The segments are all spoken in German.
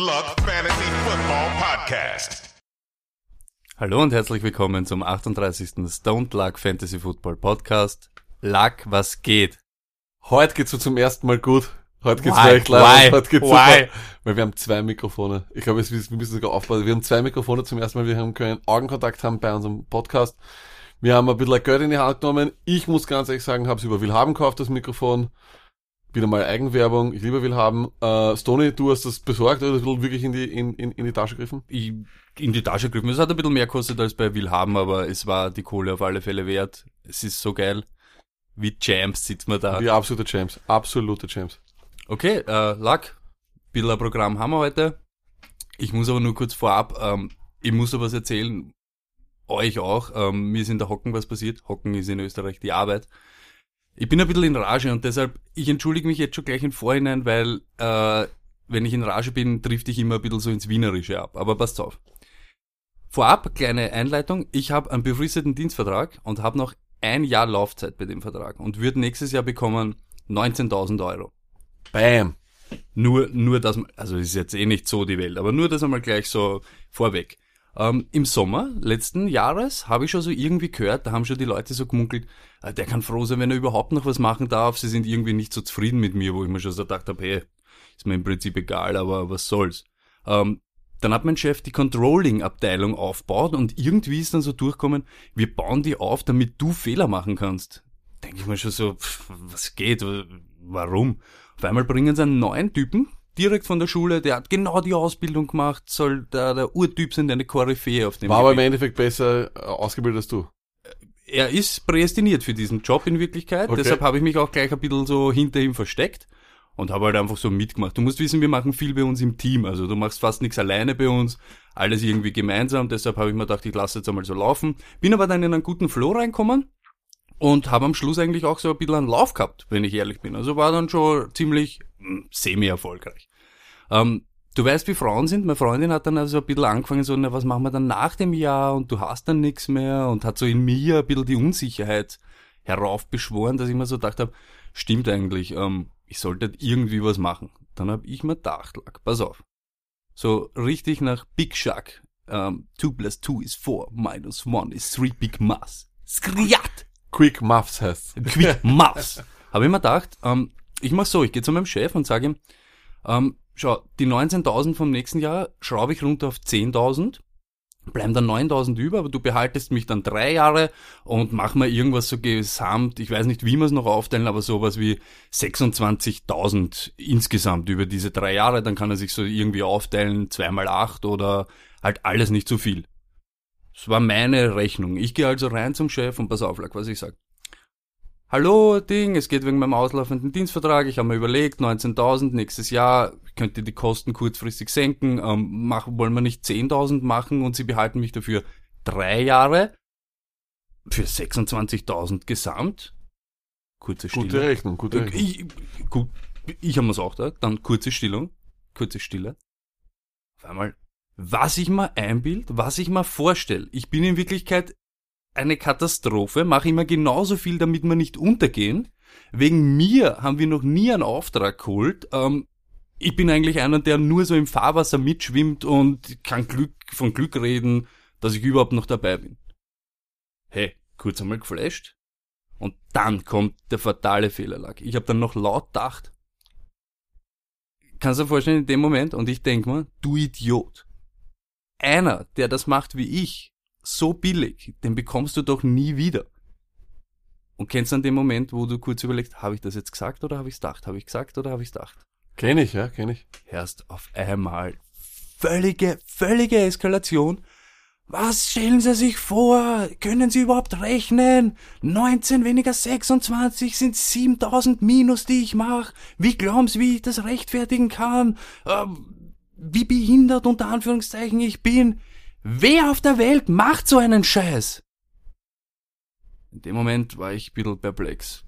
Luck Fantasy Football Podcast. Hallo und herzlich willkommen zum 38. Stoned Luck Fantasy Football Podcast. Luck, was geht? Heute geht's so zum ersten Mal gut. Heute geht's Why? gleich live. Why? Heute geht's Why? super. Weil wir haben zwei Mikrofone. Ich glaube, wir wir müssen sogar aufpassen. Wir haben zwei Mikrofone zum ersten Mal. Wir haben können Augenkontakt haben bei unserem Podcast. Wir haben ein bisschen Geld in die Hand genommen. Ich muss ganz ehrlich sagen, habe es über Willhaben gekauft, das Mikrofon. Wieder mal Eigenwerbung. Ich liebe Willhaben. Äh, Stony, du hast das besorgt oder du wirklich in die, in, in, in die Tasche gegriffen? Ich, in die Tasche gegriffen. Es hat ein bisschen mehr gekostet als bei Willhaben, aber es war die Kohle auf alle Fälle wert. Es ist so geil. Wie Champs sitzt man da. Die absolute Champs. Absolute Champs. Okay, äh, Luck, bisschen ein Programm haben wir heute. Ich muss aber nur kurz vorab, ähm, ich muss aber was erzählen, euch auch. Ähm, mir ist in der Hocken was passiert. Hocken ist in Österreich die Arbeit. Ich bin ein bisschen in Rage und deshalb, ich entschuldige mich jetzt schon gleich im Vorhinein, weil äh, wenn ich in Rage bin, trifft ich immer ein bisschen so ins Wienerische ab. Aber passt auf. Vorab, kleine Einleitung. Ich habe einen befristeten Dienstvertrag und habe noch ein Jahr Laufzeit bei dem Vertrag und würde nächstes Jahr bekommen 19.000 Euro. Bam. Nur, nur das, also ist jetzt eh nicht so die Welt, aber nur das einmal gleich so vorweg. Ähm, Im Sommer letzten Jahres habe ich schon so irgendwie gehört, da haben schon die Leute so gemunkelt, der kann froh sein, wenn er überhaupt noch was machen darf. Sie sind irgendwie nicht so zufrieden mit mir, wo ich mir schon so gedacht habe, hey, ist mir im Prinzip egal, aber was soll's. Ähm, dann hat mein Chef die Controlling-Abteilung aufgebaut und irgendwie ist dann so durchkommen, wir bauen die auf, damit du Fehler machen kannst. Denke ich mir schon so, pff, was geht, warum? Auf einmal bringen sie einen neuen Typen, direkt von der Schule, der hat genau die Ausbildung gemacht, soll der, der Urtyp sein, der eine Koryphäe auf dem War aber im. Endeffekt besser äh, ausgebildet als du. Er ist prädestiniert für diesen Job in Wirklichkeit, Okay. deshalb habe ich mich auch gleich ein bisschen so hinter ihm versteckt und habe halt einfach so mitgemacht. Du musst wissen, wir machen viel bei uns im Team, also du machst fast nichts alleine bei uns, alles irgendwie gemeinsam, deshalb habe ich mir gedacht, ich lasse jetzt einmal so laufen. Bin aber dann in einen guten Flow reinkommen und habe am Schluss eigentlich auch so ein bisschen einen Lauf gehabt, wenn ich ehrlich bin. Also war dann schon ziemlich hm, semi-erfolgreich. Ähm, du weißt, wie Frauen sind. Meine Freundin hat dann also ein bisschen angefangen, so, na, was machen wir dann nach dem Jahr und du hast dann nichts mehr und hat so in mir ein bisschen die Unsicherheit heraufbeschworen, dass ich mir so gedacht habe, stimmt eigentlich, ähm, ich sollte irgendwie was machen. Dann habe ich mir gedacht, lag, pass auf. So richtig nach Big Shark. Ähm, 2 plus 2 is 4, minus 1 is 3 Big Mass. Skriat! Quick Muffs heißt. Quick Muffs. Habe ich mir gedacht, ähm, ich mach so, ich gehe zu meinem Chef und sage ihm, ähm, schau, die 19.000 vom nächsten Jahr schraube ich runter auf 10.000, bleiben dann 9.000 über, aber du behaltest mich dann drei Jahre und mach mal irgendwas so gesamt, ich weiß nicht, wie wir es noch aufteilen, aber sowas wie 26.000 insgesamt über diese drei Jahre, dann kann er sich so irgendwie aufteilen, zweimal acht oder halt alles nicht so viel. Das war meine Rechnung. Ich gehe also rein zum Chef und pass auf, was ich sag. Hallo, Ding, es geht wegen meinem auslaufenden Dienstvertrag. Ich habe mir überlegt, 19.000 nächstes Jahr, könnt ihr die Kosten kurzfristig senken. Ähm, machen, wollen wir nicht 10.000 machen und sie behalten mich dafür drei Jahre für 26.000 gesamt? Kurze Stille. Gute Rechnung, gute Rechnung. Ich, gut, ich habe mir's auch da. Dann kurze Stillung, kurze Stille. Auf einmal, was ich mir einbild, was ich mir vorstelle. Ich bin in Wirklichkeit eine Katastrophe, mache immer genauso viel, damit wir nicht untergehen. Wegen mir haben wir noch nie einen Auftrag geholt. Ähm, ich bin eigentlich einer, der nur so im Fahrwasser mitschwimmt und kann Glück, von Glück reden, dass ich überhaupt noch dabei bin. Hey, kurz einmal geflasht. Und dann kommt der fatale Fehlerlag. Ich habe dann noch laut gedacht. Kannst du dir vorstellen, in dem Moment, und ich denk mir, du Idiot. Einer, der das macht wie ich, so billig, den bekommst du doch nie wieder. Und kennst du an dem Moment, wo du kurz überlegst, habe ich das jetzt gesagt oder habe ich es gedacht? Habe ich gesagt oder habe ich es gedacht? Kenn ich, ja, kenn ich. Erst auf einmal völlige, völlige Eskalation. Was stellen Sie sich vor? Können Sie überhaupt rechnen? 19 weniger 26 sind 7000 Minus, die ich mache. Wie glauben Sie, wie ich das rechtfertigen kann? Ähm, wie behindert unter Anführungszeichen ich bin? Wer auf der Welt macht so einen Scheiß? In dem Moment war ich ein bisschen perplex.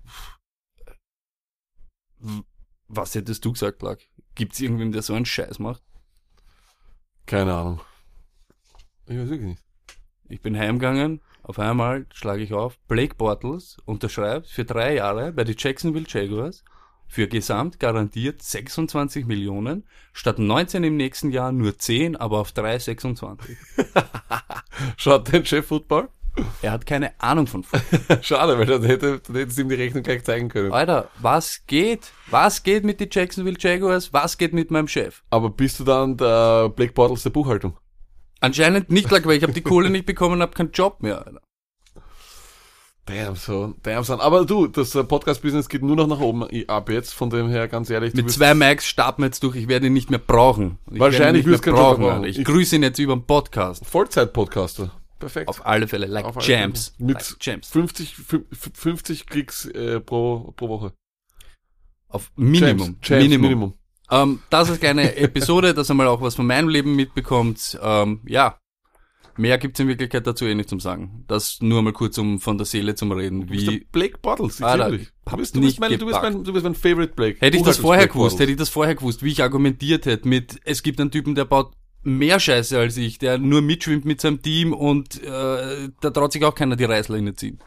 Was hättest du gesagt, Clark? Gibt's irgendwen, der so einen Scheiß macht? Keine Ahnung. Ich weiß wirklich nicht. Ich bin heimgegangen, auf einmal schlage ich auf, Blake Bortles unterschreibt für drei Jahre bei den Jacksonville Jaguars für gesamt garantiert 26 Millionen, statt 19 im nächsten Jahr nur 10, aber auf 3 26. Schaut dein Chef Football? Er hat keine Ahnung von Fußball. Schade, weil dann hätte, dann hättest du ihm die Rechnung gleich zeigen können. Alter, was geht? Was geht mit den Jacksonville Jaguars? Was geht mit meinem Chef? Aber bist du dann der Black Bottles der Buchhaltung? Anscheinend nicht, weil ich habe die Kohle nicht bekommen und habe keinen Job mehr. Alter. Damn son, damn son. Aber du, das äh, Podcast-Business geht nur noch nach oben ab jetzt, von dem her ganz ehrlich. Mit zwei Macs starten wir jetzt durch. Ich werde ihn nicht mehr brauchen. Ich Wahrscheinlich wirst du brauchen. brauchen. Ich Ich- grüße ihn jetzt über den Podcast. Vollzeit-Podcaster. Perfekt. Auf alle Fälle, like Auf Champs. Fälle. Mit like Champs. 50, fün- 50 Klicks äh, pro, pro Woche. Auf Minimum. Champs, Champs, Minimum. Minimum. Ähm, das ist eine Episode, dass ihr mal auch was von meinem Leben mitbekommt. Ähm, ja, mehr gibt's in Wirklichkeit dazu eh nicht zum Sagen. Das nur mal kurz, um von der Seele zum Reden. Du Wie Blake Bottles, ich dich. Du bist, du, bist nicht mein, du, bist mein, du bist mein Favorite Blake. Hätte ich das vorher Blake gewusst, Bottles. hätte ich das vorher gewusst, wie ich argumentiert hätte mit, es gibt einen Typen, der baut mehr Scheiße als ich, der nur mitschwimmt mit seinem Team und äh, da traut sich auch keiner die Reißleine ziehen.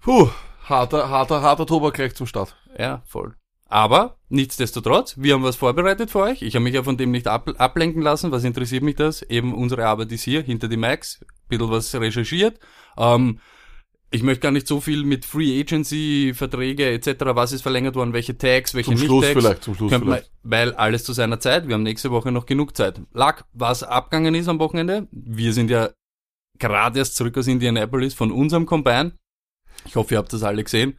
Puh, harter, harter, harter Tobak gleich zum Start. Ja, voll. Aber nichtsdestotrotz, wir haben was vorbereitet für euch. Ich habe mich ja von dem nicht ab ablenken lassen. Was interessiert mich das? Eben unsere Arbeit ist hier, hinter die Macs, bisschen was recherchiert. Ähm, ich möchte gar nicht so viel mit Free Agency, Verträge etc., was ist verlängert worden, welche Tags, welche Zum nicht Schluss Tags. vielleicht, zum Schluss man, vielleicht. weil alles zu seiner Zeit. Wir haben nächste Woche noch genug Zeit. Lack, was abgegangen ist am Wochenende. Wir sind ja gerade erst zurück aus Indianapolis von unserem Combine. Ich hoffe, ihr habt das alle gesehen.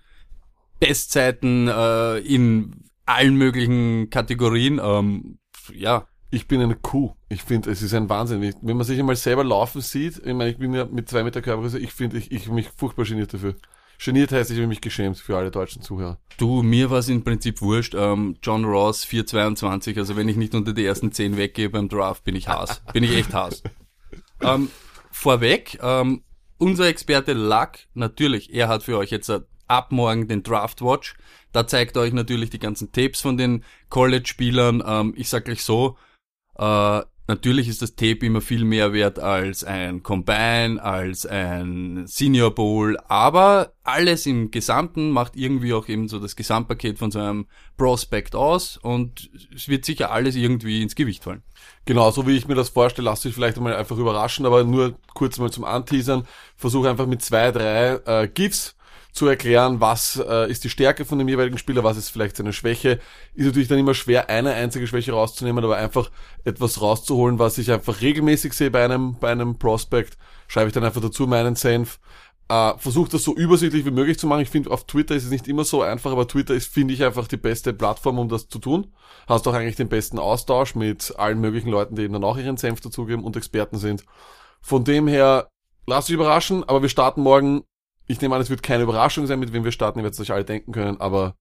Bestzeiten äh, in allen möglichen Kategorien. Ähm, ja, Ich bin eine Kuh. Ich finde, es ist ein Wahnsinn. Wenn man sich einmal selber laufen sieht, ich meine, ich bin ja mit zwei Meter Körpergröße, ich finde, ich, ich mich furchtbar geniert dafür. Geniert heißt, ich habe mich geschämt für alle deutschen Zuhörer. du, mir war es im Prinzip wurscht. Ähm, John Ross 422, also wenn ich nicht unter die ersten 10 weggehe beim Draft, bin ich Haas. Bin ich echt Haas. ähm, vorweg, ähm, unser Experte Luck, natürlich, er hat für euch jetzt äh, ab morgen den Draft Watch. Da zeigt euch natürlich die ganzen Tapes von den College-Spielern. Ähm, ich sag gleich so, äh, natürlich ist das Tape immer viel mehr wert als ein Combine, als ein Senior Bowl, aber alles im Gesamten macht irgendwie auch eben so das Gesamtpaket von so einem Prospect aus und es wird sicher alles irgendwie ins Gewicht fallen. Genau, so wie ich mir das vorstelle, lasst euch vielleicht einmal einfach überraschen, aber nur kurz mal zum Anteasern. Versuche einfach mit zwei, drei äh, GIFs zu erklären, was äh, ist die Stärke von dem jeweiligen Spieler, was ist vielleicht seine Schwäche. Ist natürlich dann immer schwer, eine einzige Schwäche rauszunehmen, aber einfach etwas rauszuholen, was ich einfach regelmäßig sehe bei einem, bei einem Prospect, schreibe ich dann einfach dazu meinen Senf. Äh, versucht das so übersichtlich wie möglich zu machen. Ich finde, auf Twitter ist es nicht immer so einfach, aber Twitter ist, finde ich, einfach die beste Plattform, um das zu tun. Hast auch eigentlich den besten Austausch mit allen möglichen Leuten, die eben dann auch ihren Senf dazugeben und Experten sind. Von dem her, lasst euch überraschen, aber wir starten morgen. Ich nehme an, es wird keine Überraschung sein, mit wem wir starten. Ihr werdet es euch alle denken können, aber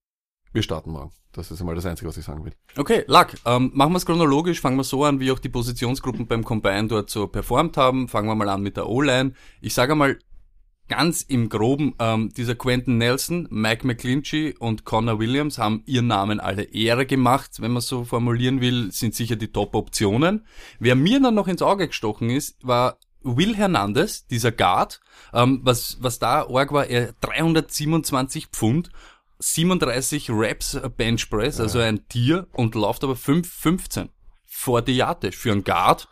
wir starten morgen. Das ist einmal das Einzige, was ich sagen will. Okay, Luck, ähm, machen wir es chronologisch, fangen wir so an, wie auch die Positionsgruppen beim Combine dort so performt haben. Fangen wir mal an mit der O-Line. Ich sage mal, ganz im Groben, ähm, dieser Quentin Nelson, Mike McClinchy und Connor Williams haben ihren Namen alle Ehre gemacht, wenn man so formulieren will, sind sicher die Top-Optionen. Wer mir dann noch ins Auge gestochen ist, war Will Hernandez, dieser Guard, ähm, was, was da arg war, er 327 Pfund, 37 Reps äh, Bench Press, also ein Tier, und läuft aber 5,15. Fortiatisch für einen Guard.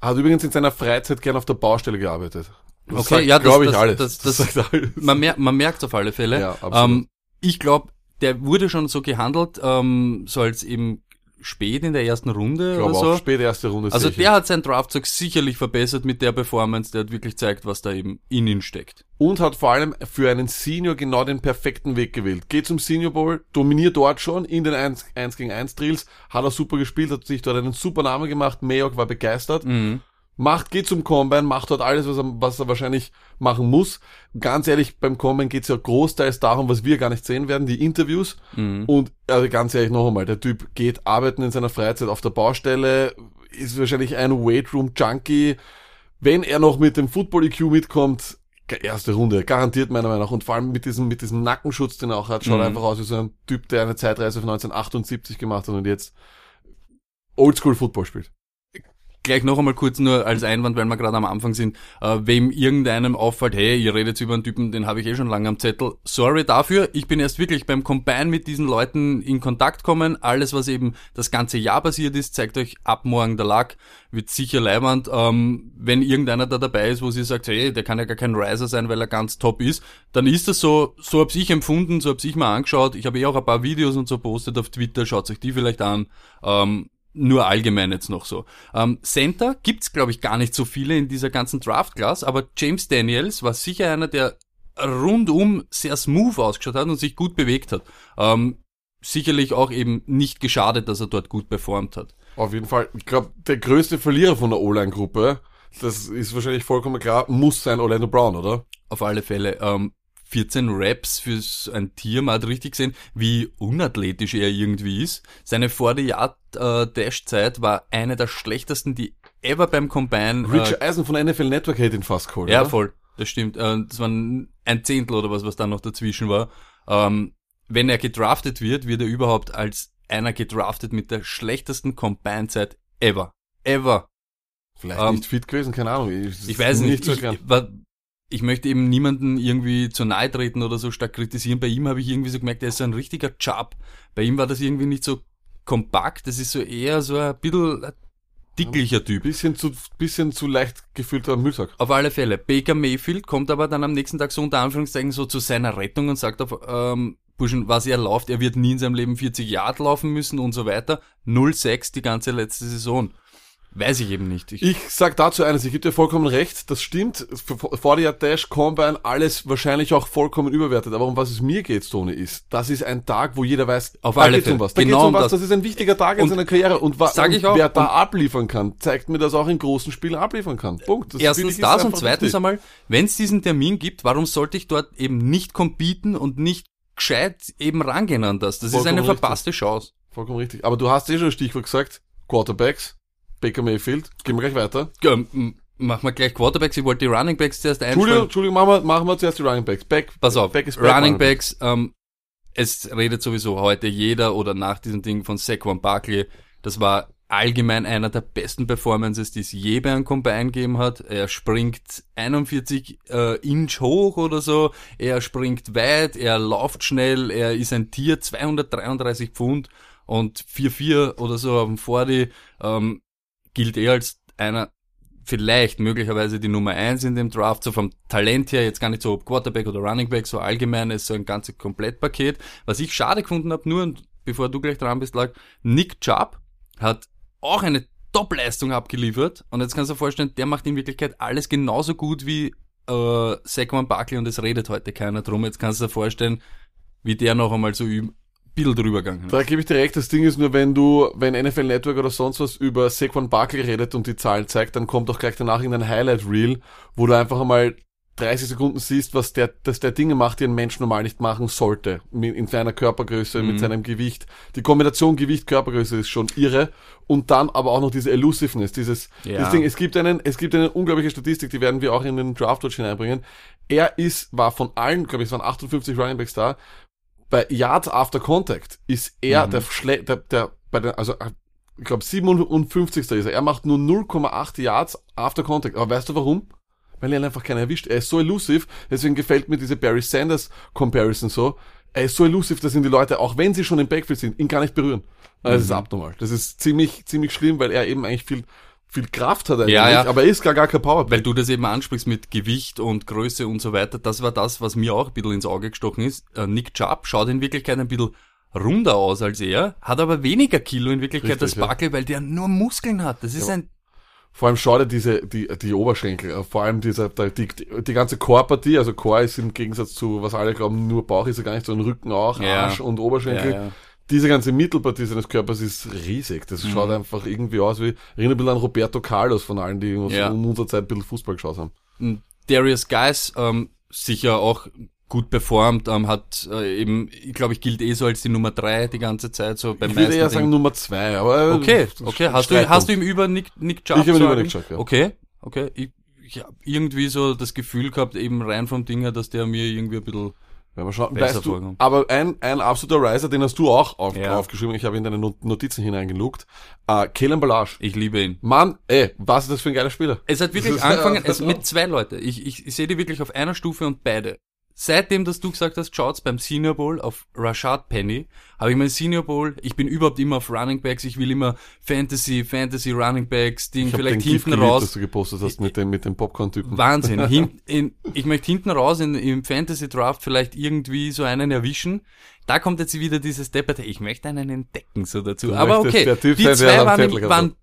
Hat übrigens in seiner Freizeit gern auf der Baustelle gearbeitet. Das Okay, sagt, ja, das- glaube ich das- alles. das- das- sagt alles. Man, mer man merkt auf alle Fälle. Ja, absolut. ähm, ich glaube, der wurde schon so gehandelt, ähm, so als eben spät in der ersten Runde Ich oder glaube so. auch spät erste Runde. Also sicher. der hat sein Draftzug sicherlich verbessert mit der Performance, der hat wirklich zeigt, was da eben in ihn steckt. und hat vor allem für einen Senior genau den perfekten Weg gewählt. Geht zum Senior Bowl, dominiert dort schon in den 1, 1 gegen 1 Drills, hat er super gespielt, hat sich dort einen super Namen gemacht, Mayock war begeistert, Mhm. Macht, geht zum Combine, macht dort alles, was er, was er wahrscheinlich machen muss. Ganz ehrlich, beim Combine geht es ja großteils darum, was wir gar nicht sehen werden, die Interviews. Mhm. Und also ganz ehrlich noch einmal, der Typ geht arbeiten in seiner Freizeit auf der Baustelle, ist wahrscheinlich ein Weightroom-Junkie. Wenn er noch mit dem Football-EQ mitkommt, erste Runde, garantiert meiner Meinung nach. Und vor allem mit diesem, mit diesem Nackenschutz, den er auch hat, schaut Mhm. einfach aus wie so ein Typ, der eine Zeitreise von 1978 gemacht hat und jetzt Oldschool-Football spielt. Gleich noch einmal kurz nur als Einwand, weil wir gerade am Anfang sind, äh, wem irgendeinem auffällt, hey, ihr redet über einen Typen, den habe ich eh schon lange am Zettel. Sorry dafür, ich bin erst wirklich beim Combine mit diesen Leuten in Kontakt kommen. Alles, was eben das ganze Jahr passiert ist, zeigt euch ab morgen der Lack. Wird sicher leibend. Ähm, wenn irgendeiner da dabei ist, wo sie sagt, hey, der kann ja gar kein Riser sein, weil er ganz top ist, dann ist das so, so hab's ich empfunden, so hab's ich mal angeschaut. Ich habe eh auch ein paar Videos und so postet auf Twitter, schaut euch die vielleicht an. Ähm, nur allgemein jetzt noch so. Ähm, Center gibt's glaube ich gar nicht so viele in dieser ganzen Draft-Class, aber James Daniels war sicher einer, der rundum sehr smooth ausgeschaut hat und sich gut bewegt hat. Ähm, sicherlich auch eben nicht geschadet, dass er dort gut performt hat. Auf jeden Fall. Ich glaube, der größte Verlierer von der O-Line-Gruppe, das ist wahrscheinlich vollkommen klar, muss sein Orlando Brown, oder? Auf alle Fälle. Ähm, 14 Raps für ein Tier, man hat richtig gesehen, wie unathletisch er irgendwie ist. Seine 40-Yard-Dash-Zeit war eine der schlechtesten, die ever beim Combine... Rich Eisen von NFL Network hätte ihn fast geholt, Ja, oder? voll. Das stimmt. Äh, Das war ein Zehntel oder was, was da noch dazwischen war. Ähm, Wenn er gedraftet wird, wird er überhaupt als einer gedraftet mit der schlechtesten Combine-Zeit ever. Ever. Vielleicht Ähm, nicht fit gewesen, keine Ahnung. Ich, Ich weiß nicht, so ich, ich möchte eben niemanden irgendwie zu nahe treten oder so stark kritisieren. Bei ihm habe ich irgendwie so gemerkt, er ist so ein richtiger Chub. Bei ihm war das irgendwie nicht so kompakt, das ist so eher so ein bisschen ein dicklicher Typ. Bisschen zu, bisschen zu leicht gefühlter Müllsack. Auf alle Fälle. Baker Mayfield kommt aber dann am nächsten Tag so unter Anführungszeichen so zu seiner Rettung und sagt auf, ähm, Burschen, was er läuft, er wird nie in seinem Leben 40 Yard laufen müssen und so weiter. 0,6 die ganze letzte Saison. Weiß ich eben nicht. Ich, Ich sag dazu eines, ich gebe dir vollkommen recht, das stimmt. Vor der Dash, Combine, alles wahrscheinlich auch vollkommen überwertet. Aber um was es mir geht, Tony, ist, das ist ein Tag, wo jeder weiß, Auf da alle geht's um Fälle. was. Da Genau geht's um um was, das. das ist ein wichtiger Tag in Und seiner Karriere. Und, wa- sag ich auch. wer da abliefern kann, zeigt mir das auch in großen Spielen abliefern kann. Punkt. Das Erstens ist das und zweitens wichtig. einmal, wenn es diesen Termin gibt, warum sollte ich dort eben nicht competen und nicht gescheit eben rangehen an das? Das ist Vollkommen eine richtig. verpasste Chance. Vollkommen richtig. Aber du hast eh schon ein Stichwort gesagt, Quarterbacks, Baker Mayfield. Gehen wir gleich weiter. Ja, Machen wir gleich Quarterbacks. Ich wollte die Running Backs zuerst Entschuldigung, einstellen. Entschuldigung, machen wir, machen wir zuerst die Running Backs. Back, Pass auf, Back ist back, Running Backs, ähm, es redet sowieso heute jeder oder nach diesem Ding von Saquon Barkley. Das war allgemein einer der besten Performances, die es je bei einem Combine gegeben hat. Er springt 41 äh, Inch hoch oder so, er springt weit, er läuft schnell, er ist ein Tier, 233 Pfund und 4-4 oder so auf dem 40, ähm, gilt er als einer vielleicht möglicherweise die Nummer eins in dem Draft, so vom Talent her, jetzt gar nicht so ob Quarterback oder Running Back, so allgemein ist so ein ganzes Komplettpaket. Was ich schade gefunden habe, nur und bevor du gleich dran bist, lag, Nick Chubb hat auch eine Top-Leistung abgeliefert und jetzt kannst du dir vorstellen, der macht in Wirklichkeit alles genauso gut wie äh, Saquon Barkley und es redet heute keiner drum. Jetzt kannst du dir vorstellen, wie der noch einmal so bisschen drüber gegangen. Da gebe ich dir recht, das Ding ist nur, wenn du, wenn NFL Network oder sonst was über Saquon Barkley redet und die Zahlen zeigt, dann kommt auch gleich danach in ein Highlight Reel, wo du einfach einmal 30 Sekunden siehst, was der, dass der Dinge macht, die ein Mensch normal nicht machen sollte. Mit- In seiner Körpergröße, Mhm. mit seinem Gewicht. Die Kombination Gewicht-Körpergröße ist schon irre. Und dann aber auch noch diese Elusiveness, dieses, Ja. dieses Ding. Es gibt einen, es gibt eine unglaubliche Statistik, die werden wir auch in den Draft Watch hineinbringen. Er ist, war von allen, glaube ich, es waren 58 Running Backs da, bei Yards after Contact ist er Mhm. der, Schle der, der, bei der, also, ich glaube 57. ist er. Er macht nur 0,8 Yards after Contact. Aber weißt du warum? Weil er einfach keiner erwischt. Er ist so elusive, deswegen gefällt mir diese Barry Sanders Comparison so. Er ist so elusive, dass ihn die Leute, auch wenn sie schon im Backfield sind, ihn gar nicht berühren. Also Das ist abnormal. Das ist ziemlich, ziemlich schlimm, weil er eben eigentlich viel, viel Kraft hat eigentlich, Ja, ja. aber er ist gar, gar kein Powerplay. Weil du das eben ansprichst mit Gewicht und Größe und so weiter, das war das, was mir auch ein bisschen ins Auge gestochen ist. Äh, Nick Chubb schaut in Wirklichkeit ein bisschen runder aus als er, hat aber weniger Kilo in Wirklichkeit Richtig, als ja. Barkley, weil der nur Muskeln hat. Das ist Ja. ein, Vor allem schau dir diese, die, die Oberschenkel, äh, vor allem dieser, die, die, ganze Core-Partie, also Core ist im Gegensatz zu, was alle glauben, nur Bauch ist ja gar nicht so, ein Rücken auch, Ja. Arsch und Oberschenkel. Diese ganze Mittelpartie seines Körpers ist riesig. Das Mhm. schaut einfach irgendwie aus wie, erinnert ein bisschen an Roberto Carlos von allen, die uns Ja. um unserer Zeit ein bisschen Fußball geschaut haben. Darius Guys, ähm, sicher auch gut performt, ähm, hat äh, eben, ich glaube, ich gilt eh so als die Nummer drei die ganze Zeit, so beim Ich würde eher sagen. Nummer zwei, aber. Okay, das okay. ist Hast du, hast du ihm über Nick, Nick Chubb Ich habe ihn über? Nick Chubb, ja. Okay, okay. Ich, ich habe irgendwie so das Gefühl gehabt, eben rein vom Ding her, dass der mir irgendwie ein bisschen Wenn wir schauen, Besser weißt du, aber ein, ein absoluter Riser, den hast du auch auf, Ja. aufgeschrieben, ich habe in deine Not- Notizen hineingelugt, äh, Kellen Balazs. Ich liebe ihn. Mann, ey, was ist das für ein geiler Spieler? Es hat wirklich angefangen es mit zwei Leute. Ich, ich, ich sehe die wirklich auf einer Stufe und beide. Seitdem, dass du gesagt hast, schaut's beim Senior Bowl auf Rashad Penny, habe ich mein Senior Bowl, ich bin überhaupt immer auf Running Backs, ich will immer Fantasy, Fantasy Running Backs, Ding, vielleicht hinten geliebt, raus. das du gepostet hast mit dem, mit dem Popcorn-Typen. Wahnsinn. Hin, in, ich möchte hinten raus in, im Fantasy Draft vielleicht irgendwie so einen erwischen. Da kommt jetzt wieder dieses Depperte, ich möchte einen entdecken so dazu. Du Aber okay, die sein, zwei waren, im- waren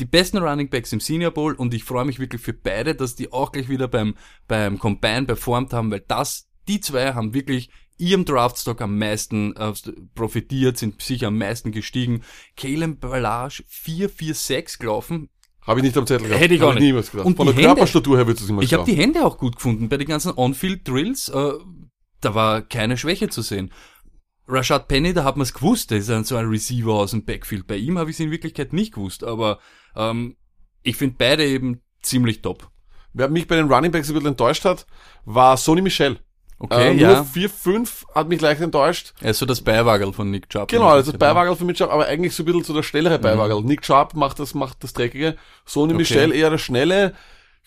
die besten Running Backs im Senior Bowl und ich freue mich wirklich für beide, dass die auch gleich wieder beim, beim Combine performt haben, weil das, die zwei haben wirklich ihrem Draftstock am meisten äh, profitiert, sind sicher am meisten gestiegen. Kalen Balage 4-4-6 gelaufen, Habe ich nicht am Zettel gehabt. Hätte ich auch Hab nicht. niemals gedacht. Und Von der Hände- Körperstatur her würdest du es immer Ich habe die Hände auch gut gefunden bei den ganzen On-Field-Drills. Äh, da war keine Schwäche zu sehen. Rashad Penny, da hat man es gewusst, der ist ein, so ein Receiver aus dem Backfield. Bei ihm habe ich es in Wirklichkeit nicht gewusst, aber ähm, ich finde beide eben ziemlich top. Wer mich bei den Running Backs ein bisschen enttäuscht hat, war Sonny Michel. Okay, äh, ja. Nur 4-5 hat mich leicht enttäuscht. Er ist so das Beiwagel von Nick Chubb. Genau, also das Beiwagel für mich, aber eigentlich so ein bisschen so der schnellere Beiwagel. Nick Sharp macht das, macht das Dreckige. Sonny Okay. Michel eher der schnelle.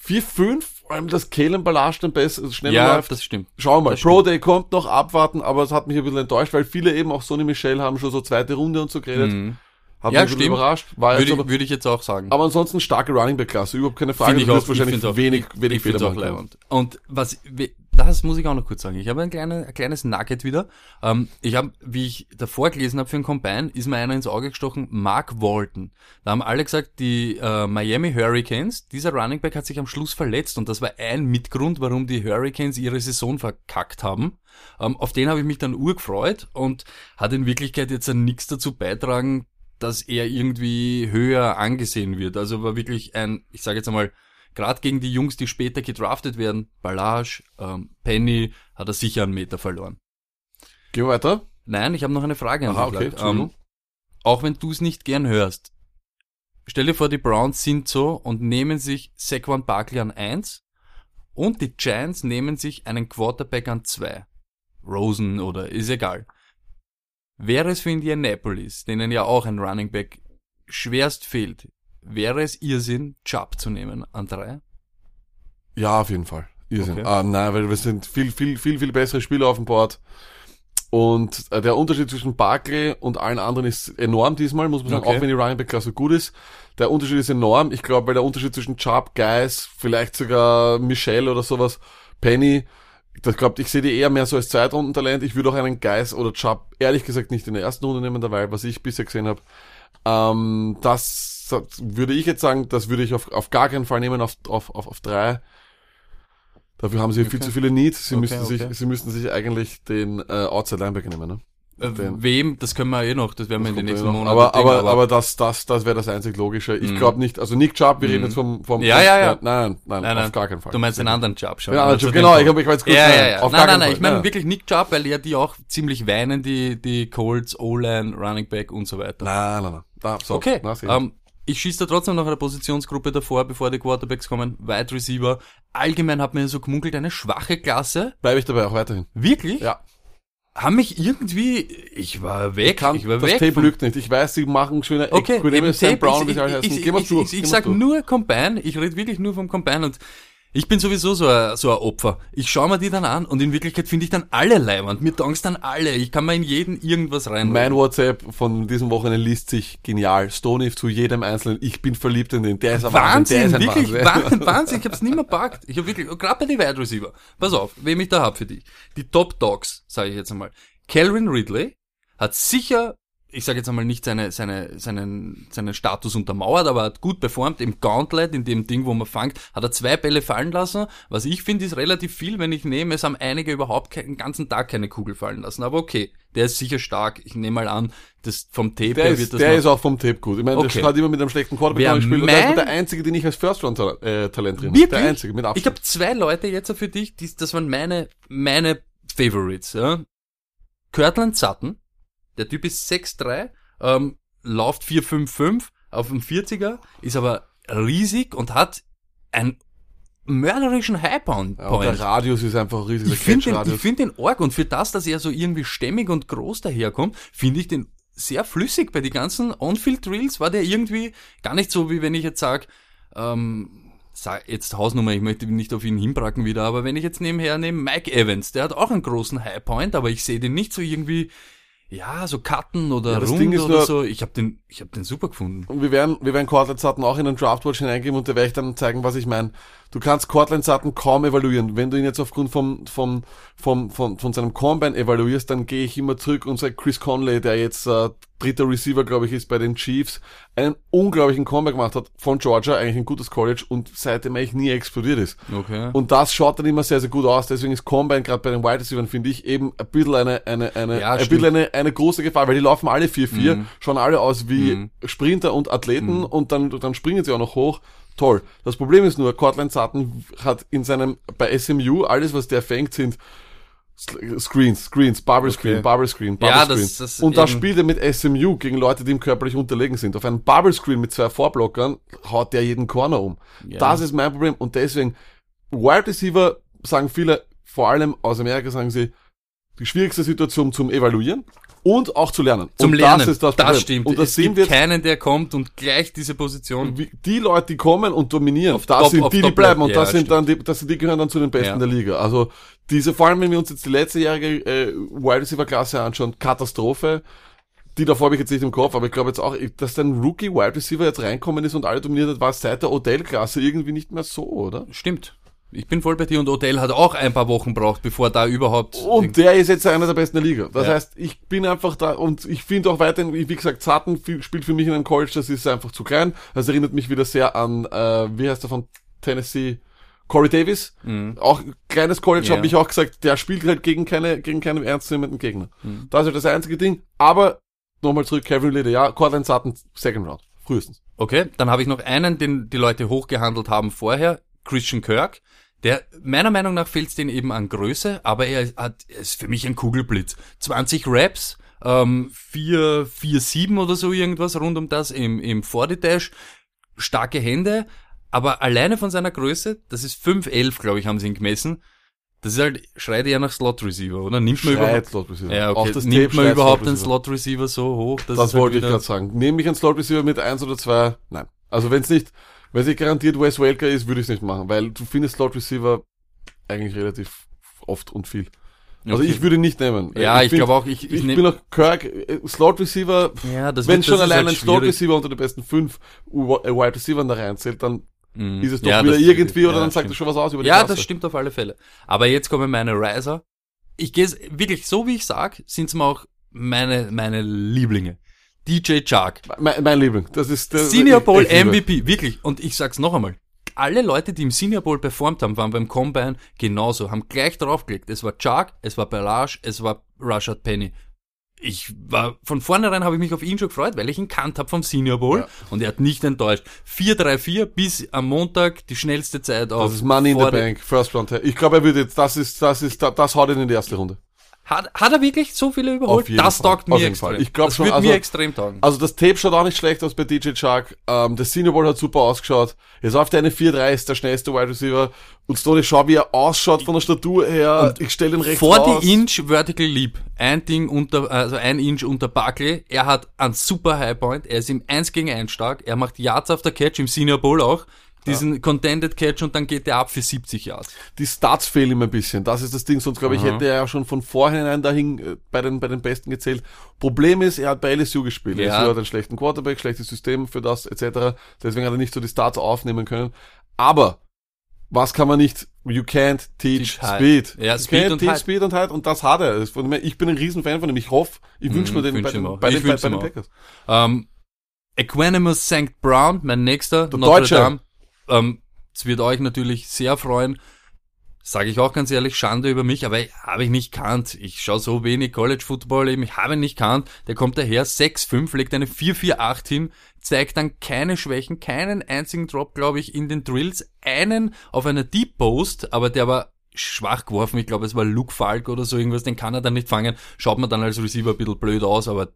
4-5, vor allem das Kalen Ballage dann besser, also schneller Ja, läuft. das stimmt. Schauen wir mal. Pro Day kommt noch, abwarten, aber es hat mich ein bisschen enttäuscht, weil viele eben auch Sonny Michel haben schon so zweite Runde und so geredet. Mhm. Hat Ja, mich stimmt. überrascht. War Würde, aber, ich- würde ich jetzt auch sagen. aber ansonsten starke Running Back Klasse, überhaupt keine Frage. Finde ich du wirst wahrscheinlich ich find's auch, wenig, ich, wenig Fehler machen. Und was, das muss ich auch noch kurz sagen. Ich habe ein, kleine, ein kleines Nugget wieder. Ähm, ich habe, wie ich davor gelesen habe für einen Combine, ist mir einer ins Auge gestochen, Mark Walton. Da haben alle gesagt, die äh, Miami Hurricanes, dieser Running Back hat sich am Schluss verletzt und das war ein Mitgrund, warum die Hurricanes ihre Saison verkackt haben. Ähm, auf den habe ich mich dann urgefreut und hat in Wirklichkeit jetzt nichts dazu beitragen, dass er irgendwie höher angesehen wird. Also war wirklich ein, ich sage jetzt einmal, gerade gegen die Jungs, die später gedraftet werden, Balage, ähm, Penny, hat er sicher einen Meter verloren. Wir weiter. Nein, ich habe noch eine Frage an Aha, dich. okay, ähm, auch wenn du es nicht gern hörst, stell dir vor, die Browns sind so und nehmen sich Saquon Barkley an eins und die Giants nehmen sich einen Quarterback an zwei. Rosen oder ist egal. Wäre es für Indianapolis, denen ja auch ein Running Back schwerst fehlt, wäre es Irrsinn, Chubb zu nehmen an drei? Ja, auf jeden Fall. Irrsinn. Okay. Ah, nein, weil wir sind viel, viel, viel, viel bessere Spieler auf dem Board. Und äh, der Unterschied zwischen Barkley und allen anderen ist enorm diesmal, muss man sagen, Okay. auch wenn die Running Back Klasse gut ist. Der Unterschied ist enorm. Ich glaube, weil der Unterschied zwischen Chubb, Guys, vielleicht sogar Michelle oder sowas, Penny, das glaubt, ich sehe die eher mehr so als Zweitrundentalent. Ich würde auch einen Geis oder Chubb ehrlich gesagt nicht in der ersten Runde nehmen, dabei, was ich bisher gesehen habe. Ähm, das würde ich jetzt sagen, das würde ich auf, auf gar keinen Fall nehmen auf, auf, auf, auf drei. Dafür haben sie viel Okay. zu viele Needs. Sie Okay, müssten sich, okay. sie müssten sich eigentlich den äh, Outside Linebacker nehmen, ne? Äh, Den- wem, das können wir eh noch, das werden wir in den nächsten noch. Monaten. aber, aber, aber das, das, das wäre das einzig Logische. Ich Mhm. glaube nicht, also Nick Chubb, wir reden Mhm. jetzt vom, vom, Ja, ja, ja. Nein, nein, nein, Nein, auf gar keinen Fall. Du meinst den anderen Job schon. Ja, Also Chubb, genau, ich habe ich weiß kurz, Ja, nein, ja, ja. auf Nein, gar nein, keinen nein, Fall. ich meine ja. wirklich Nick Chubb, weil ja die auch ziemlich weinen, die, die Colts, O-Line, Running Back und so weiter. Nein, nein, nein. Da, so, okay, na, sehen. Ich schieße da trotzdem noch eine Positionsgruppe davor, bevor die Quarterbacks kommen. Wide Receiver. Allgemein hat mir so gemunkelt, eine schwache Klasse. Bleibe ich dabei auch weiterhin. Wirklich? Ja. Haben mich irgendwie, ich war weg, Kann, ich war das weg. Tape von- lügt nicht. Ich weiß, sie machen schöne Okay, eben Sam Tape, Brown, wie ich, sie alle ich, heißen. ich, ich, ich, ich mal sag nur Combine, ich rede wirklich nur vom Combine und ich bin sowieso so ein, so ein Opfer. Ich schaue mir die dann an und in Wirklichkeit finde ich dann alle leibend. Mir taugen's dann alle. Ich kann mir in jeden irgendwas rein. Mein WhatsApp von diesem Wochenende liest sich genial. Stony zu jedem Einzelnen. Ich bin verliebt in den. Der ist ein Wahnsinn. Wahnsinn, Der ist wirklich, Wahnsinn. Wahnsinn, ich hab's nicht mehr packt. Ich hab wirklich, gerade bei den Wide Receiver. Pass auf, wem ich da hab für dich. Die Top Dogs, sage ich jetzt einmal. Calvin Ridley hat sicher, ich sage jetzt einmal nicht seine, seine, seinen, seinen Status untermauert, aber hat gut performt im Gauntlet, in dem Ding, wo man fängt, hat er zwei Bälle fallen lassen. Was ich finde, ist relativ viel, wenn ich nehme, es haben einige überhaupt keinen ganzen Tag keine Kugel fallen lassen. Aber okay, der ist sicher stark. Ich nehme mal an, das vom Tape Der, her ist, wird das der ist auch vom Tape gut. Ich meine, Okay. der hat immer mit einem schlechten Quarterback gespielt. Der ist der einzige, den ich als First-Round-Talent äh, Talent drin habe. Der einzige, mit Ich Abstand. habe zwei Leute jetzt für dich, die, das waren meine, meine Favorites. Ja. Kirtland Sutton, der Typ ist 6'3, ähm, läuft 4'5'5 auf dem 40er, ist aber riesig und hat ein mörderischen High-Point. Ja, der Radius ist einfach riesig. ich finde den, ich find den arg und für das, dass er so irgendwie stämmig und groß daherkommt, finde ich den sehr flüssig. Bei den ganzen On-Field-Drills war der irgendwie gar nicht so, wie wenn ich jetzt sage, ähm, sag jetzt Hausnummer, ich möchte nicht auf ihn hinbracken wieder, aber wenn ich jetzt nebenher nehme Mike Evans, der hat auch einen großen High-Point, aber ich sehe den nicht so irgendwie, ja, so cutten oder Ja, rund oder nur- so. Ich habe den, ich habe den super gefunden. Und wir werden, wir werden Cortland Sutton auch in den Draftwatch hineingeben und da werde ich dann zeigen, was ich meine. Du kannst Cortland Sutton kaum evaluieren. Wenn du ihn jetzt aufgrund vom, vom, vom, von, von seinem Combine evaluierst, dann gehe ich immer zurück und sage Chris Conley, der jetzt äh, dritter Receiver, glaube ich, ist bei den Chiefs, einen unglaublichen Comeback gemacht hat von Georgia, eigentlich ein gutes College und seitdem eigentlich nie explodiert ist. Okay. Und das schaut dann immer sehr, sehr gut aus. Deswegen ist Combine gerade bei den Wide Receivers, finde ich, eben ein bisschen eine, eine, eine, Ja, ein stimmt. bisschen eine, eine große Gefahr, weil die laufen alle 4-4, Mhm. schauen alle aus wie Sprinter und Athleten und dann, dann springen sie auch noch hoch. Toll. Das Problem ist nur, Cortland Sutton hat in seinem, bei SMU, alles was der fängt, sind Screens, Screens, Bubble Screen, Okay. Bubble Screen, Bubble Ja, Screen. das- das und da spielt er mit SMU gegen Leute, die ihm körperlich unterlegen sind. Auf einem Bubble Screen mit zwei Vorblockern haut der jeden Corner um. Ja. Das ist mein Problem und deswegen Wide Receiver sagen viele, vor allem aus Amerika sagen sie, die schwierigste Situation zum Evaluieren und auch zu lernen. Zum und Lernen. Das ist das Problem. stimmt. Und das es sehen gibt wir jetzt keinen, der kommt und gleich diese Position. die Leute, die kommen und dominieren, Auf das Top- sind die, die bleiben und das Ja, sind dann die, das sind die gehören dann zu den Besten Ja. der Liga. Also diese, vor allem wenn wir uns jetzt die letztejährige äh, Wide Receiver Klasse anschauen, Katastrophe. Die davor habe ich jetzt nicht im Kopf, aber ich glaube jetzt auch, dass ein Rookie Wide Receiver jetzt reinkommen ist und alle dominiert hat, war seit der Odell-Klasse irgendwie nicht mehr so, oder? Stimmt. Ich bin voll bei dir und Odell hat auch ein paar Wochen braucht, bevor da überhaupt. Und der ist jetzt einer der besten der Liga. Das Ja. heißt, ich bin einfach da und ich finde auch weiterhin, wie gesagt, viel- spielt für mich in einem College, das ist einfach zu klein. Das erinnert mich wieder sehr an, äh, wie heißt der von Tennessee? Corey Davis. Auch kleines College, Mhm. Ja. habe ich auch gesagt, der spielt halt gegen keine, gegen keinen ernstzunehmenden Gegner. Mhm. Das ist halt das einzige Ding. Aber nochmal zurück, Kevin Lede, ja, Cortland Sutton, Second Round. Frühestens. Okay, dann habe ich noch einen, den die Leute hochgehandelt haben vorher, Christian Kirk. Der, meiner Meinung nach fehlt es den eben an Größe, aber er hat, er ist für mich ein Kugelblitz. 20 Raps, ähm, 4, 4, 7 oder so irgendwas rund um das im, im 40 Dash, starke Hände, aber alleine von seiner Größe, das ist 5'11, glaube ich, haben sie ihn gemessen. Das ist halt, schreit eher nach Slot Receiver, oder? Nimmt man überhaupt, Slot Receiver. ja, okay. das Nimmt man überhaupt Receiver. Slot Receiver so hoch? Das es halt wollte ich wieder- gerade sagen. Nehme ich einen Slot Receiver mit eins oder zwei? Nein. Also wenn es nicht, es nicht garantiert Wes Welker ist, würde ich es nicht machen, weil du findest Slot Receiver eigentlich relativ oft und viel. Also Okay. ich würde ihn nicht nehmen. Ja, ich, find- glaube auch, ich, ich, Ich, bin auch Kirk, äh, Slot Receiver, ja, das wenn wird- schon das allein halt ein Slot. Receiver unter den besten fünf äh, Wide Receiver da reinzählt, dann Mhm. ist es doch Ja, wieder irgendwie oder ja, dann sagt er schon was aus über die Ja, Klasse. das stimmt auf alle Fälle. Aber jetzt kommen meine Riser. Ich gehe wirklich, so wie ich sag, sind's mir auch meine, meine Lieblinge. DJ Chark. Mein, mein Liebling, das ist der Senior Bowl. MVP, wirklich. Und ich sag's noch einmal. Alle Leute, die im Senior Bowl performt haben, waren beim Combine genauso, haben gleich draufgelegt. Es war Chark, es war Belage, es war Rashad Penny. Ich war, von vornherein habe ich mich auf ihn schon gefreut, weil ich ihn kannt habe vom Senior Bowl Ja. und er hat nicht enttäuscht. 4-3-4 bis am Montag die schnellste Zeit auf. Das ist Money in the Bank, First Round. Ich glaube, er wird jetzt, das ist, das ist, das, das haut ihn in die erste Runde. Hat, hat er wirklich so viele überholt? Das Fall. taugt mir extrem. Fall. Ich glaub das schon, wird also- mir extrem taugen. Also das Tape schaut auch nicht schlecht aus bei DJ Shark. Ähm, der Senior Bowl hat super ausgeschaut. Jetzt auf der 4-3 ist der schnellste Wide Receiver. Und Stoney, schau, wie er ausschaut von der Statur her. ich stelle ihn rechts Vor raus. die Inch Vertical Leap. Ein Ding unter, also ein Inch unter Buckley. Er hat einen super High Point. Er ist im 1 gegen 1 stark. Er macht Yards auf der Catch, im Senior Bowl auch. Diesen Contended Catch und dann geht er ab für 70 Yards. Die Stats fehlen ihm ein bisschen. Das ist das Ding. Sonst glaube ich, hätte er ja schon von vornherein dahin äh, bei den, bei den Besten gezählt. Problem ist, er hat bei LSU gespielt. Ja. LSU hat einen schlechten Quarterback, schlechtes System für das, etc. Deswegen hat er nicht so die Stats aufnehmen können. Aber, was kann man nicht? You can't teach, Teach height. speed. Ja, you Speed can't und teach height. speed und height. Und das hat er. Ich bin ein Riesenfan von ihm. Ich hoffe, ich wünsche mir den wünsch bei den, bei den, bei, bei den. Packers. Ähm, Equanimous St. Brown, mein nächster, Der Notre Deutsche. Dame. Ähm, es wird euch natürlich sehr freuen. Sage ich auch ganz ehrlich, Schande über mich, aber habe ich nicht kannt. Ich schaue so wenig College Football eben, ich habe ihn nicht kannt. Der kommt daher, 6-5, legt eine 4-4-8 hin, zeigt dann keine Schwächen, keinen einzigen Drop, glaube ich, in den Drills. Einen auf einer Deep Post, aber der war schwach geworfen. Ich glaube, es war Luke Falk oder so irgendwas, den kann er dann nicht fangen. Schaut man dann als Receiver ein bisschen blöd aus, aber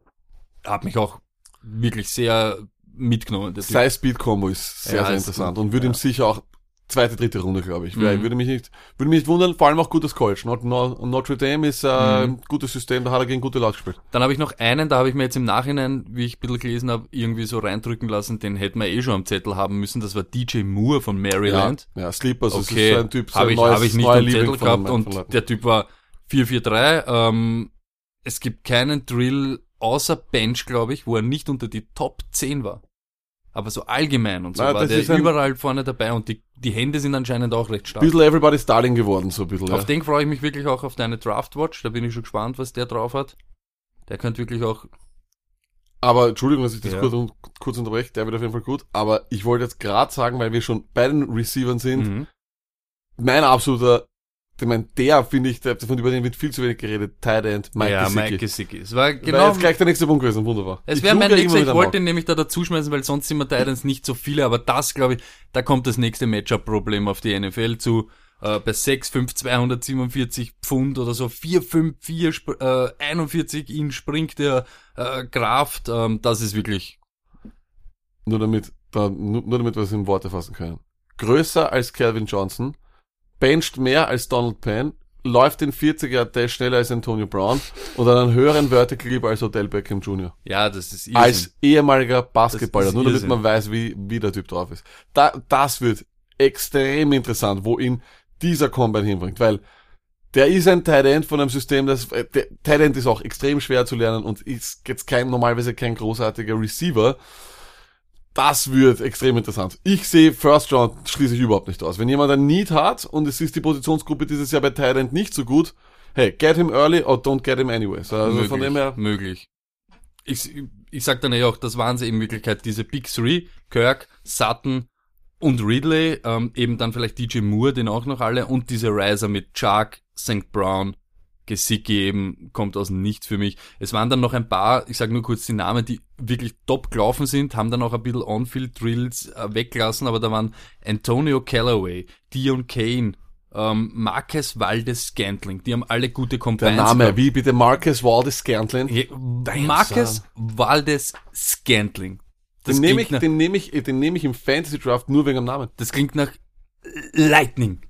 hat mich auch wirklich sehr mitgenommen. der Typ. Sein Speed-Combo ist sehr, Ja, sehr ist interessant und würde Ja. ihm sicher auch zweite, dritte Runde, glaube ich. Mhm. Würde mich nicht, würde mich nicht wundern, vor allem auch gutes College. Not, Not, Notre Dame ist äh, Mhm. ein gutes System, da hat er gegen gute Leute gespielt. Dann habe ich noch einen, da habe ich mir jetzt im Nachhinein, wie ich ein bisschen gelesen habe, irgendwie so reindrücken lassen, den hätten wir eh schon am Zettel haben müssen. Das war DJ Moore von Maryland. Ja, ja Sleepers, das okay, ist so ein Typ, so habe ich, neues, hab ich nicht am Zettel gehabt und der Typ war 4-4-3. Ähm, es gibt keinen Drill außer Bench, glaube ich, wo er nicht unter die Top 10 war. Aber so allgemein und so Na, war der ist ein- überall vorne dabei und die, die Hände sind anscheinend auch recht stark. bisschen Everybody's Darling geworden, so ein bisschen. Auf Ja. den freue ich mich wirklich auch auf deine Draftwatch. Da bin ich schon gespannt, was der drauf hat. Der könnte wirklich auch. Aber Entschuldigung, dass ich das Ja. kurz, kurz unterbreche, der wird auf jeden Fall gut. Aber ich wollte jetzt gerade sagen, weil wir schon bei den Receivern sind, Mhm. mein absoluter, ich meine, der finde ich, der, von über den wird viel zu wenig geredet, Tight End, Mike ja, Gesicki. Mike Gesicki. Es war Genau. genau. jetzt gleich der nächste Punkt gewesen, wunderbar. Es Ich wäre mein nächster, ich wollte ihn nämlich da dazuschmeißen, weil sonst sind wir Titans nicht so viele, aber das, glaube ich, da kommt das nächste Matchup-Problem auf die NFL zu. Äh, bei 6, 5, 247 Pfund oder so, 4, 5, 4, sp- äh, 41 ihn springt der äh, Kraft. Ähm, das ist wirklich Nur damit, da, nur, nur damit wir es in Worte fassen können. Größer als Calvin Johnson, bencht mehr als Donald Penn, läuft den 40er Dash schneller als Antonio Brown und hat einen höheren Vertical Leap als Odell Beckham Jr. Ja, das ist Irrsinn. als ehemaliger Basketballer, nur damit man weiß, wie, wie der Typ drauf ist. Da, das wird extrem interessant, wo ihn dieser Combine hinbringt, weil der ist ein Tight End von einem System, das, äh, der Tight End ist auch extrem schwer zu lernen und ist jetzt kein, normalerweise kein großartiger Receiver. Das wird extrem interessant. Ich sehe First Round schließe ich überhaupt nicht aus. Wenn jemand ein Need hat und es ist die Positionsgruppe dieses Jahr bei End nicht so gut, hey, get him early or don't get him anyways. Also möglich, von dem her, möglich. Ich, ich sag dann ja auch, das waren sie in Wirklichkeit, diese Big Three, Kirk, Sutton und Ridley, ähm, eben dann vielleicht DJ Moore, den auch noch alle, und diese Riser mit Chuck, St. Brown, Gesicki eben, kommt aus Nichts für mich. Es waren dann noch ein paar, ich sag nur kurz die Namen, die wirklich top gelaufen sind, haben dann auch ein bisschen On-Field-Drills äh, weggelassen, aber da waren Antonio Callaway, Dion Kane, ähm, Marcus Valdes Scantling, die haben alle gute der Combines Name, gehabt. wie bitte Marcus Waldes Scantlin. Hey, Marcus Valdes Scantling. Das Den nehme ich, nach, den nehme ich, den nehme ich im Fantasy Draft nur wegen dem Namen. das klingt nach Lightning.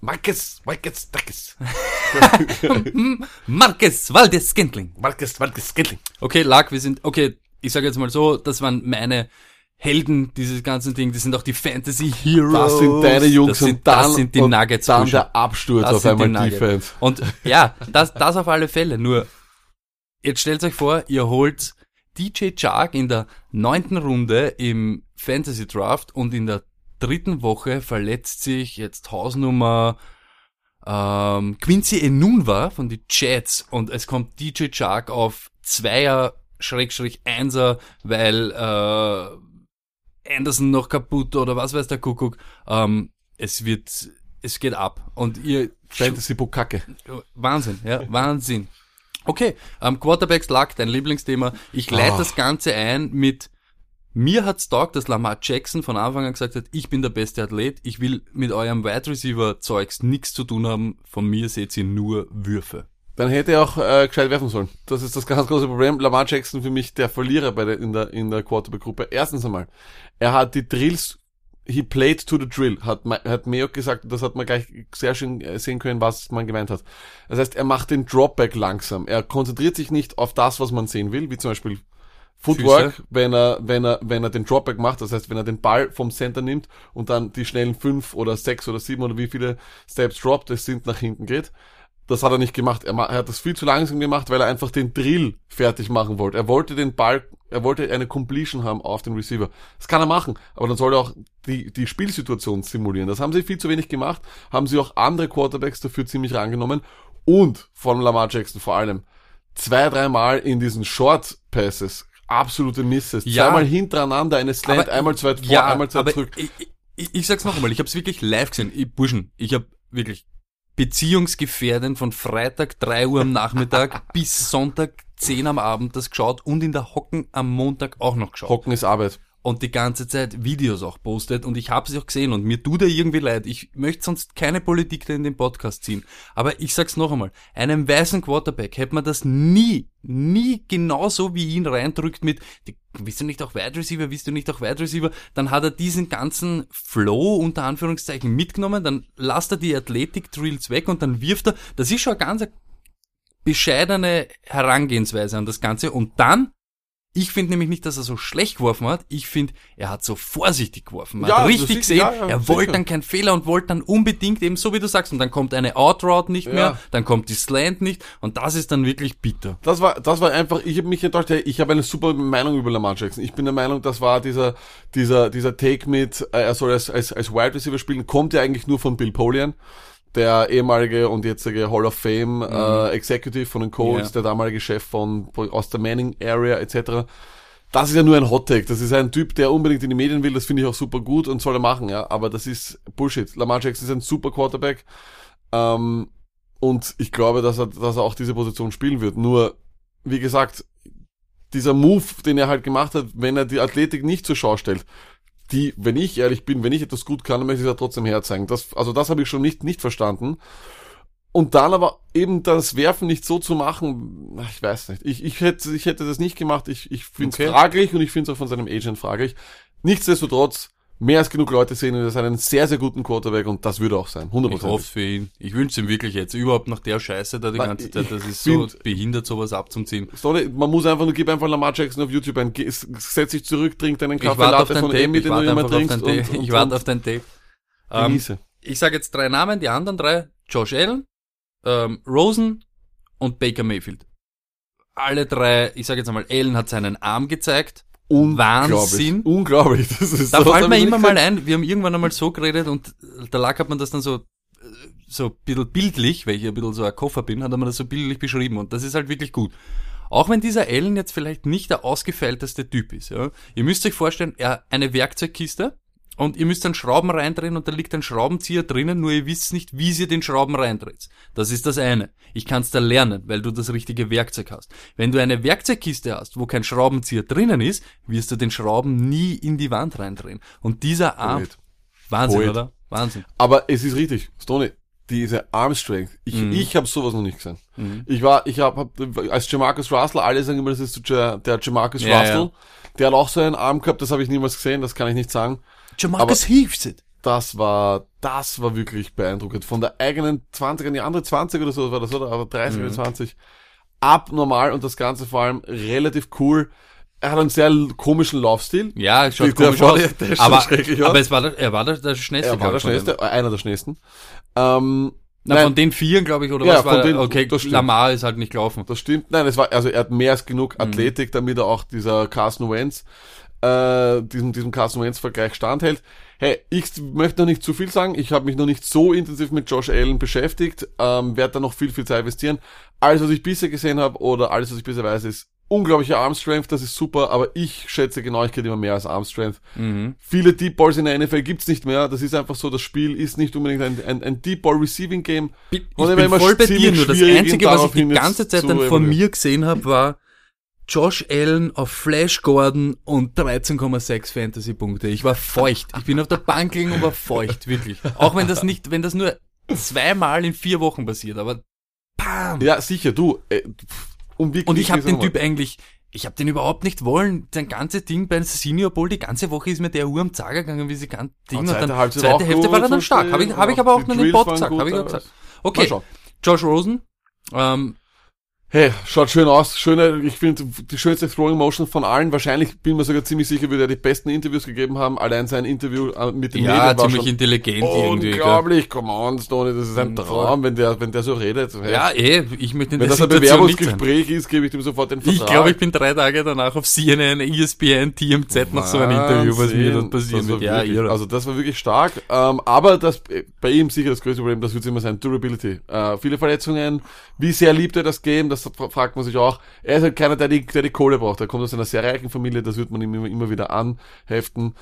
Marcus, Marcus, Marcus. Marcus Valdes Scantling. Marcus, Marcus Scantlin. Okay, Lack, wir sind, okay, ich sage jetzt mal so, das waren meine Helden dieses ganzen Ding, das sind auch die Fantasy Heroes. Das sind deine Jungs das sind, und dann, das sind die und Nuggets. dann der Absturz Das auf die einmal Nuggets. Defense. Und ja, das, das auf alle Fälle. Nur, jetzt stellt euch vor, ihr holt DJ Chark in der neunten Runde im Fantasy Draft und in der dritten Woche verletzt sich jetzt Hausnummer ähm, Quincy Enunwa von die Jets und es kommt DJ Chark auf Zweier Schrägstrich Einser, weil äh, Anderson noch kaputt oder was weiß der Kuckuck. Ähm, es wird, es geht ab und ihr Fantasy Bukake. Wahnsinn, ja, Wahnsinn. Okay, ähm, Quarterbacks lag dein Lieblingsthema. Ich leite Ah. das Ganze ein mit mir hat's taugt, dass Lamar Jackson von Anfang an gesagt hat, ich bin der beste Athlet, ich will mit eurem Wide Receiver Zeugs nichts zu tun haben, von mir seht ihr nur Würfe. Dann hätte er auch äh, gescheit werfen sollen. Das ist das ganz große Problem. Lamar Jackson für mich der Verlierer bei der, in der, in der Quarterback-Gruppe. Erstens einmal, er hat die Drills, he played to the drill, hat, hat Mayock gesagt, das hat man gleich sehr schön äh, sehen können, was man gemeint hat. Das heißt, er macht den Dropback langsam. Er konzentriert sich nicht auf das, was man sehen will, wie zum Beispiel Footwork, Füße. wenn er, wenn er, wenn er den Dropback macht, das heißt, wenn er den Ball vom Center nimmt und dann die schnellen fünf oder sechs oder sieben oder wie viele Steps droppt, es sind nach hinten geht. Das hat er nicht gemacht. Er, hat das viel zu langsam gemacht, weil er einfach den Drill fertig machen wollte. Er wollte den Ball, er wollte eine Completion haben auf den Receiver. Das kann er machen, aber dann soll er auch die, die Spielsituation simulieren. Das haben sie viel zu wenig gemacht, haben sie auch andere Quarterbacks dafür ziemlich rangenommen und von Lamar Jackson vor allem zwei, dreimal in diesen Short Passes absolute Misses. Ja. Zweimal hintereinander eine Slant, Aber- einmal zwei vor, ja, einmal zwei zurück. Ich, ich, ich sag's noch einmal, ich habe es wirklich live gesehen. Ich, Burschen, ich habe wirklich beziehungsgefährdend von Freitag 3 Uhr am Nachmittag bis Sonntag 10 am Abend das geschaut und in der Hocken am Montag auch noch geschaut. Hocken ist Arbeit. Und die ganze Zeit Videos auch postet und ich habe sie auch gesehen und mir tut er irgendwie leid. Ich möchte sonst keine Politik in den Podcast ziehen. Aber ich sag's noch einmal, einem weißen Quarterback hätte man das nie, nie genauso wie ihn reindrückt mit, willst du nicht auch Wide Receiver, willst du nicht auch Wide Receiver? Dann hat er diesen ganzen Flow unter Anführungszeichen mitgenommen, dann lasst er die Athletik-Drills weg und dann wirft er, das ist schon eine ganz bescheidene Herangehensweise an das Ganze und dann ich finde nämlich nicht, dass er so schlecht geworfen hat. Ich finde, er hat so vorsichtig geworfen. Man Ja, hat richtig gesehen, ja, ja, er wollte dann keinen Fehler und wollte dann unbedingt eben so wie du sagst. Und dann kommt eine Outroute nicht mehr, dann kommt die Slant nicht und das ist dann wirklich bitter. Das war, das war einfach, ich habe mich enttäuscht, ich habe eine super Meinung über Lamar Jackson. Ich bin der Meinung, das war dieser, dieser, dieser Take mit, äh, er soll als, als, als Wide Receiver spielen, kommt ja eigentlich nur von Bill Polian, der ehemalige und jetzige Hall of Fame äh, Executive von den Colts, Mhm. Ja. der damalige Chef von, aus der Manning Area etc. Das ist ja nur ein Hot Take. Das ist ein Typ, der unbedingt in die Medien will. Das finde ich auch super gut und soll er machen, ja. Aber das ist Bullshit. Lamar Jackson ist ein super Quarterback. Ähm, und ich glaube, dass er, dass er auch diese Position spielen wird. Nur, wie gesagt, dieser Move, den er halt gemacht hat, wenn er die Athletik nicht zur Schau stellt, die, wenn ich ehrlich bin, wenn ich etwas gut kann, dann möchte ich es ja trotzdem herzeigen. Das, also das habe ich schon nicht, nicht verstanden. Und dann aber eben das Werfen nicht so zu machen, ach, ich weiß nicht. Ich, ich, hätte, ich hätte das nicht gemacht. Ich, ich finde es Okay. fraglich und ich finde es auch von seinem Agent fraglich. Nichtsdestotrotz, mehr als genug Leute sehen ihn als einen sehr, sehr guten Quarterback und das würde auch sein. 100%. Ich hoffe für ihn. Ich wünsche ihm wirklich jetzt überhaupt nach der Scheiße da die Nein, ganze Zeit. Das ist so behindert, sowas abzuziehen. Sorry, man muss einfach nur, gib einfach Lamar Jackson auf YouTube ein, setz dich zurück, trink deinen Kaffee Latte von. Emmy, Ich den du warte immer trinkst und, und, Ich warte und auf dein Tape. Ähm, genieße. ich sage jetzt drei Namen, die anderen drei, Josh Allen, ähm, Rosen und Baker Mayfield. Alle drei, ich sage jetzt einmal, Allen hat seinen Arm gezeigt. Wahnsinn. Unglaublich. Das ist Da sowas fällt mir immer mal ein, wir haben irgendwann einmal so geredet und da lag hat man das dann so, so ein bisschen bildlich, weil ich ein bisschen so ein Koffer bin, hat man das so bildlich beschrieben und das ist halt wirklich gut. Auch wenn dieser Allen jetzt vielleicht nicht der ausgefeilteste Typ ist, ja. Ihr müsst euch vorstellen, er eine Werkzeugkiste und ihr müsst dann Schrauben reindrehen und da liegt ein Schraubenzieher drinnen, nur ihr wisst nicht, wie ihr den Schrauben reindreht. Das ist das eine. Ich kann es da lernen, weil du das richtige Werkzeug hast. Wenn du eine Werkzeugkiste hast, wo kein Schraubenzieher drinnen ist, wirst du den Schrauben nie in die Wand reindrehen. Und dieser Arm, Poet. Wahnsinn, Poet. oder? Wahnsinn. Aber es ist richtig, Stoney, diese Arm Strength. Ich, Mhm. ich habe sowas noch nicht gesehen. Ich war, ich habe hab, als Jamarcus Russell, alle sagen immer, das ist der Jamarcus Ja, Russell. ja. Der hat auch so einen Arm gehabt, das habe ich niemals gesehen, das kann ich nicht sagen. Jamarcus it. Das war, das war wirklich beeindruckend. Von der eigenen 20 an die andere 20 oder so war das, oder? Aber 30 Mhm. oder 20. Abnormal und das Ganze vor allem relativ cool. Er hat einen sehr komischen Laufstil. Ja, schaut Der komisch dir, der schaut aber, aber es war der, er war der, der schnellste. Er war der schnellste, einer der schnellsten. Ähm, Na, Nein. von den vieren, glaube ich, oder Ja, was war von der? denen- Okay, das stimmt. Lamar ist halt nicht gelaufen. Das stimmt. Nein, es war, also er hat mehr als Mhm. genug Athletik, damit er auch dieser Carson Wentz, äh, diesem, diesem Carson Wentz Vergleich standhält. Hey, ich möchte noch nicht zu viel sagen. Ich habe mich noch nicht so intensiv mit Josh Allen beschäftigt, ähm, werde da noch viel, viel Zeit investieren. Alles, was ich bisher gesehen habe oder alles, was ich bisher weiß, ist unglaubliche Arm Strength, das ist super, aber ich schätze Genauigkeit immer mehr als Arm Strength. Mhm. Viele Deep Balls in der NFL gibt's nicht mehr. Das ist einfach so, das Spiel ist nicht unbedingt ein, ein, ein Deep Ball Receiving Game. Ich, ich bin voll bei dir, nur das Einzige, was ich die ganze Zeit dann von mir gesehen habe, war Josh Allen auf Flash Gordon und 13,6 Fantasy-Punkte. Ich war feucht. Ich bin auf der Bank gelegen und war feucht, wirklich. Auch wenn das nicht, wenn das nur zweimal in vier Wochen passiert, aber bam! Ja, sicher, du. Äh, wie Und ich habe den. Typ eigentlich, ich habe den überhaupt nicht wollen. Sein ganze Ding beim Senior Bowl, die ganze Woche ist mir der Uhr am Zager gegangen, wie sie kann Ding. Und, dann Halbzeit zweite Hälfte war er dann stark. Habe ich, hab ich aber auch in den waren gesagt. Habe ich gesagt. Okay. Josh Rosen. Ähm, Hey, schaut schön aus. Schöne, ich finde die schönste Throwing Motion von allen. Wahrscheinlich bin mir sogar ziemlich sicher, würde er die besten Interviews gegeben haben. Allein sein Interview äh, mit den ja, Medien war ziemlich intelligent unglaublich. Come on, Stoney, das ist ein Traum, wenn der, wenn der so redet. Hey, Ja, eh, ich möchte wenn das ein. Bewerbungsgespräch ist, gebe ich dem sofort den Vertrag. Ich glaube, ich bin drei Tage danach auf CNN, ESPN, TMZ nach so einem Interview, was mir Wahnsinn. passieren wird. Ja, wirklich. Also das war wirklich stark. Ähm, aber das bei ihm sicher das größte Problem, das wird immer sein, Durability. Äh, viele Verletzungen, wie sehr liebt er das Game, das fra- fragt man sich auch. Er ist halt keiner, der die, der die Kohle braucht. Er kommt aus einer sehr reichen Familie, das wird man ihm immer, immer wieder anheften.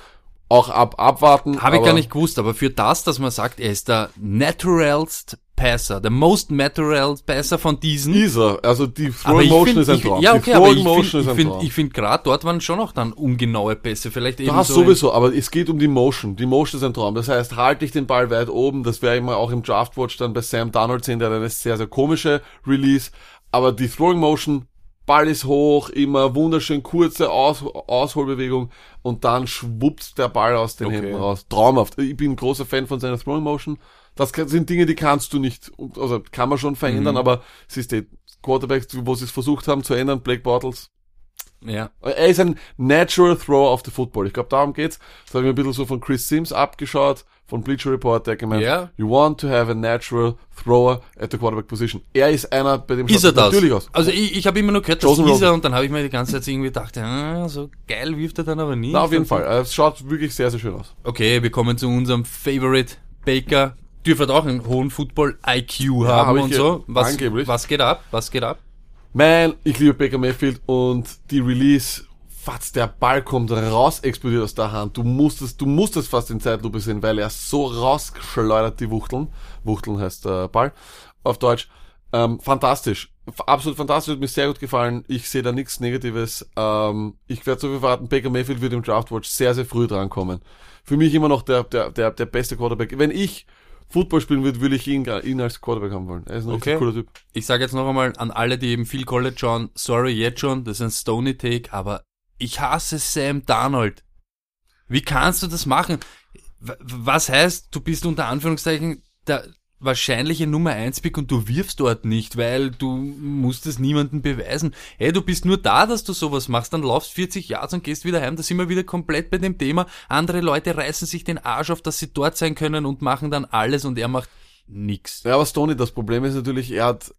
Auch ab, abwarten. Habe ich gar nicht gewusst, aber für das, dass man sagt, er ist der naturalst Passer, der most natural Passer von diesen. Ist er. Also die Throwing ich Motion find, ist ein ich, Traum. ja, die okay, aber ich finde, ist ich ich finde gerade dort waren schon auch dann ungenaue Pässe, vielleicht eben Du hast so sowieso, aber es geht um die Motion. Die Motion ist ein Traum. Das heißt, halte ich den Ball weit oben. Das ich mal auch im Draftwatch dann bei Sam Donald sehen, der hat eine sehr, sehr komische Release. Aber die Throwing Motion Ball ist hoch, immer wunderschön kurze Aus Ausholbewegung und dann schwuppt der Ball aus den Okay. Händen raus. Traumhaft. Ich bin ein großer Fan von seiner Throwing Motion. Das sind Dinge, die kannst du nicht, also kann man schon verändern, aber es ist die Quarterbacks, wo sie es versucht haben zu ändern, Blake Bortles, Ja. er ist ein natural thrower of the football. Ich glaube, darum geht's. Das habe ich mir ein bisschen so von Chris Sims abgeschaut, von Bleacher Report, der gemeint, Ja. you want to have a natural thrower at the quarterback position. Er ist einer, bei dem Ist er das? natürlich aus. Also ich, ich habe immer nur gehört, das Chosen ist Rosen. er und dann habe ich mir die ganze Zeit irgendwie gedacht, ah, so geil wirft er dann aber nicht. Na, auf jeden Fall. Es schaut wirklich sehr, sehr schön aus. Okay, wir kommen zu unserem Favorite Baker. Dürfte auch einen hohen Football-IQ haben hab und so. Was, angeblich. was geht ab? Was geht ab? Man, ich liebe Baker Mayfield und die Release, fatz, der Ball kommt raus, explodiert aus der Hand. Du musst es, du musst es fast in Zeitlupe sehen, weil er so rausgeschleudert die Wuchteln. Wuchteln heißt äh, Ball auf Deutsch. Ähm, fantastisch. Absolut fantastisch, hat mir sehr gut gefallen. Ich sehe da nichts Negatives. Ähm, ich werde so viel verraten, Baker Mayfield wird im Draftwatch sehr, sehr früh drankommen. Für mich immer noch der, der, der, der beste Quarterback. Wenn ich Football spielen würde, würde ich ihn, ihn als Quarterback haben wollen. Er ist ein Okay. cooler Typ. Ich sage jetzt noch einmal an alle, die eben viel College schauen, sorry jetzt schon, das ist ein Stony Take, aber ich hasse Sam Darnold. Wie kannst du das machen? Was heißt, du bist unter Anführungszeichen der wahrscheinliche Nummer 1 Pick und du wirfst dort nicht, weil du musst es niemandem beweisen. Hey, du bist nur da, dass du sowas machst, dann laufst 40 Yards und gehst wieder heim. Da sind wir wieder komplett bei dem Thema. Andere Leute reißen sich den Arsch auf, dass sie dort sein können und machen dann alles und er macht nix. Ja, aber Stoney, das Problem ist natürlich, er hat,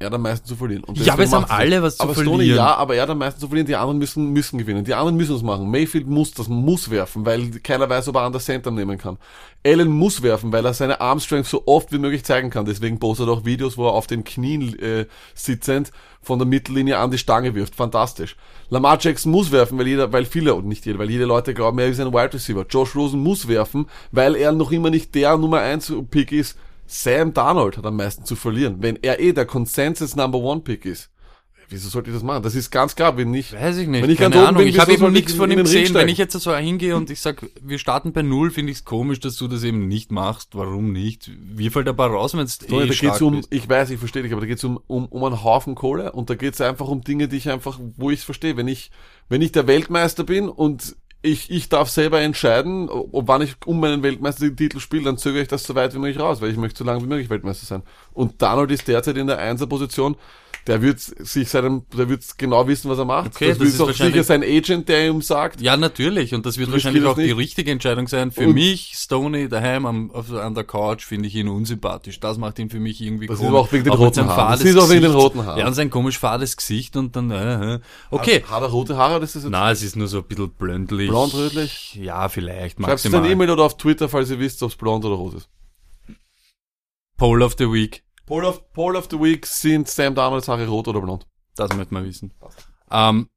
er hat am meisten zu verlieren. Und Ja, aber es haben alle was zu aber verlieren. Stoney, ja, aber er hat am meisten zu verlieren. Die anderen müssen, müssen gewinnen. Die anderen müssen es machen. Mayfield muss das, muss werfen, weil keiner weiß, ob er an der Center nehmen kann. Allen muss werfen, weil er seine Armstrength so oft wie möglich zeigen kann. Deswegen postet er auch Videos, wo er auf den Knien äh, sitzend von der Mittellinie an die Stange wirft. Fantastisch. Lamar Jackson muss werfen, weil jeder, weil viele, und nicht jeder, weil jede Leute glauben, er ist ein Wide Receiver. Josh Rosen muss werfen, weil er noch immer nicht der Nummer 1 Pick ist. Sam Darnold hat am meisten zu verlieren, wenn er eh der Consensus Number One Pick ist. Wieso sollte ich das machen? Das ist ganz klar, wenn nicht. Weiß ich nicht. Wenn ich Keine Ahnung. bin, ich habe eben nichts ich von ihm gesehen. Wenn ich jetzt so hingehe und ich sag, wir starten bei Null, finde ich es komisch, dass du das eben nicht machst. Warum nicht? Wir fällt aber raus, wenn es Tony, eh da geht's um, bist. ich weiß, ich verstehe dich, aber da geht's um, um, um einen Haufen Kohle und da geht's einfach um Dinge, die ich einfach, wo ich es verstehe. Wenn ich, wenn ich der Weltmeister bin und ich, ich darf selber entscheiden, ob wann ich um meinen Weltmeistertitel spiele, dann zögere ich das so weit wie möglich raus, weil ich möchte so lange wie möglich Weltmeister sein. Und Donald ist derzeit in der Einser-Position, der wird sich seinem, der wird genau wissen, was er macht. Okay, das das ist auch sicher sein Agent, der ihm sagt, Ja, natürlich. Und das wird wahrscheinlich auch die nicht. richtige Entscheidung sein. Für Und- mich, Stoney, daheim am, auf, an der Couch, finde ich ihn unsympathisch. Das macht ihn für mich irgendwie Das ist komisch. aber auch wegen den mit roten Haaren. Das ist auch wegen den roten Haaren. Ja, und sein komisch fades Gesicht und dann, äh, äh. okay. hat er rote Haare, das ist jetzt Na, es ist nur so ein bisschen blöndlich. Blond, rötlich? Ja, vielleicht, Schreibt es maximal. ein E-Mail oder auf Twitter, falls ihr wisst, ob es blond oder rot ist. Poll of the Week. Poll of, Poll of the Week sind Sam Darnolds Haare rot oder blond. Das möchte man wissen. Ähm,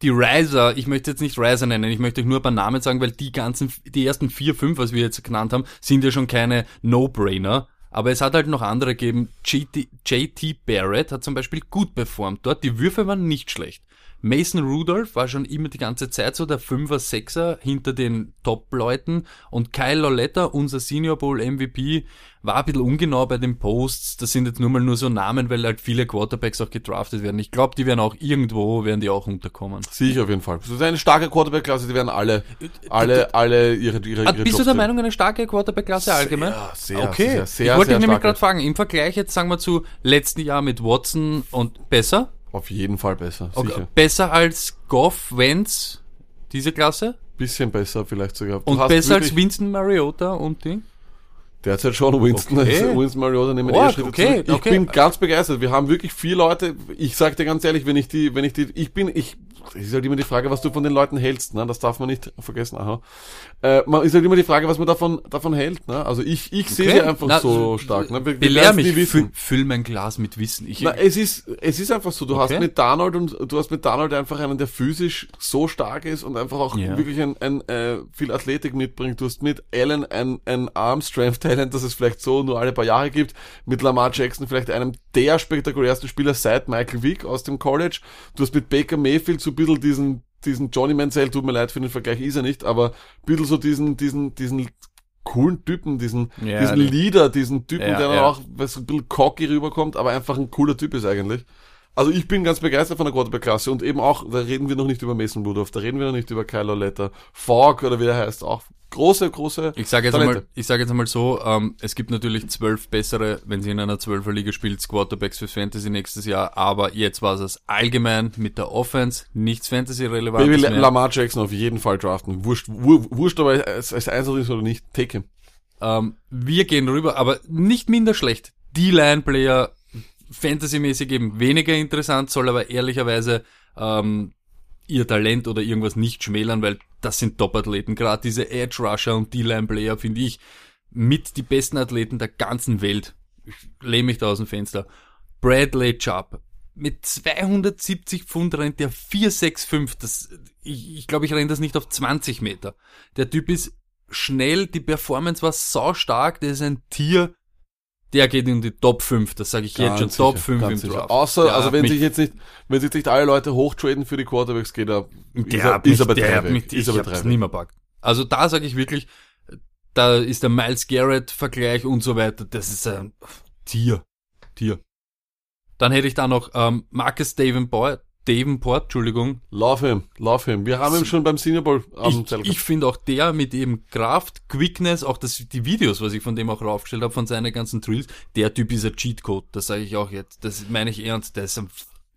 die Riser, ich möchte jetzt nicht Riser nennen, ich möchte euch nur ein paar Namen sagen, weil die ganzen, die ersten vier, fünf, was wir jetzt genannt haben, sind ja schon keine No-Brainer. Aber es hat halt noch andere gegeben. JT, JT Barrett hat zum Beispiel gut performt dort. Die Würfe waren nicht schlecht. Mason Rudolph war schon immer die ganze Zeit so der Fünfer, Sechser hinter den Top-Leuten. Und Kyle Loletta, unser Senior Bowl MVP, war ein bisschen ungenau bei den Posts. Das sind jetzt nur mal nur so Namen, weil halt viele Quarterbacks auch gedraftet werden. Ich glaube, die werden auch irgendwo, werden die auch unterkommen. Sicher auf jeden Fall. Das ist eine starke Quarterback-Klasse, die werden alle, alle, alle ihre, ihre, Ah, ihre Bist du Jobs der sehen. Meinung, eine starke Quarterback-Klasse allgemein? sehr, sehr, okay. sehr, sehr, ich wollte dich nämlich gerade fragen, im Vergleich jetzt sagen wir zu letzten Jahr mit Watson und besser? Auf jeden Fall besser, Okay. sicher. Besser als Goff, Wentz, diese Klasse? Bisschen besser vielleicht sogar. Du Und besser als Winston Mariota und Ding? Derzeit schon Winston, Okay. also Winston Mariota nehmen Oh, eher Schritte okay, zurück. Ich okay. bin ganz begeistert. Wir haben wirklich vier Leute. Ich sag dir ganz ehrlich, wenn ich die, wenn ich die, ich bin, ich, es ist halt immer die Frage, was du von den Leuten hältst, ne? Das darf man nicht vergessen. Aha. Äh, man ist halt immer die Frage, was man davon, davon hält, ne? Also ich, ich sehe sie einfach Na, so stark, ne? Wir- Belehr mich, wissen. füll, mein Glas mit Wissen. Ich, Na, es ist, es ist einfach so, du Okay. hast mit Darnold und du hast mit Darnold einfach einen, der physisch so stark ist und einfach auch Ja. wirklich ein, ein äh, viel Athletik mitbringt. Du hast mit Allen ein, ein Arm Strength Talent, das es vielleicht so nur alle paar Jahre gibt. Mit Lamar Jackson vielleicht einem der spektakulärsten Spieler seit Michael Vick aus dem College. Du hast mit Baker Mayfield so ein bisschen diesen, diesen Johnny Manziel, tut mir leid für den Vergleich, ist er nicht, aber ein bisschen so diesen, diesen, diesen coolen Typen, diesen, Ja, diesen die- Leader, diesen Typen, Ja, der dann ja. auch was ein bisschen cocky rüberkommt, aber einfach ein cooler Typ ist eigentlich. Also ich bin ganz begeistert von der Quarterback-Klasse und eben auch, da reden wir noch nicht über Mason Rudolph, da reden wir noch nicht über Kyle Letter, Falk oder wie er heißt, auch große, große Ich sage jetzt einmal, ich sage jetzt einmal so, ähm, es gibt natürlich zwölf bessere, wenn sie in einer zwölfer Liga spielt, Quarterbacks fürs Fantasy nächstes Jahr, aber jetzt war es allgemein mit der Offense nichts Fantasy-relevantes Baby mehr. Lamar Jackson auf jeden Fall draften. Wurscht, wur, wurscht aber als, als Einsatz ist oder nicht, take him. Ähm, wir gehen rüber, aber nicht minder schlecht. Die Line-Player fantasymäßig eben weniger interessant, soll aber ehrlicherweise ähm, ihr Talent oder irgendwas nicht schmälern, weil das sind Top-Athleten. Gerade diese Edge-Rusher und D-Line-Player finde ich mit die besten Athleten der ganzen Welt. Ich lehne mich da aus dem Fenster. Bradley Chubb. Mit 270 Pfund rennt der 465. Das, ich, ich glaube, ich renne das nicht auf 20 Meter. Der Typ ist schnell, die Performance war sau stark, der ist ein Tier, der geht in die Top 5, das sage ich jetzt schon, Ganz Top sicher, 5 ganz im sicher. Draft. Außer, Der also wenn sich jetzt nicht, wenn sich nicht alle Leute hochtraden für die Quarterbacks, geht er, ist der er, hat mich, ist er bei der hat mich, Ist ich er hab's drei nicht mehr packt. Also da sage ich wirklich, da ist der Miles Garrett Vergleich und so weiter, das ist ein Tier, Tier. Dann hätte ich da noch ähm, Marcus Davenport, Davenport, Entschuldigung. Love him, love him. Wir haben ihn schon beim Senior Bowl am Ich, ich finde auch der mit eben Kraft, Quickness, auch das, die Videos, was ich von dem auch raufgestellt habe, von seinen ganzen Drills, der Typ ist ein Cheatcode, das sage ich auch jetzt, das meine ich ernst, der ist, ein,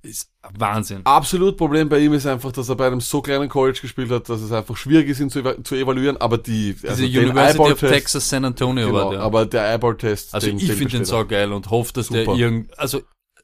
ist Wahnsinn. Absolut Problem bei ihm ist einfach, dass er bei einem so kleinen College gespielt hat, dass es einfach schwierig ist, ihn zu, eva- zu evaluieren, aber die, also Diese den University of Texas San Antonio genau, war der. aber der Eyeball-Test, Also den, ich finde den sau geil und hoffe, dass der Super. irgend, also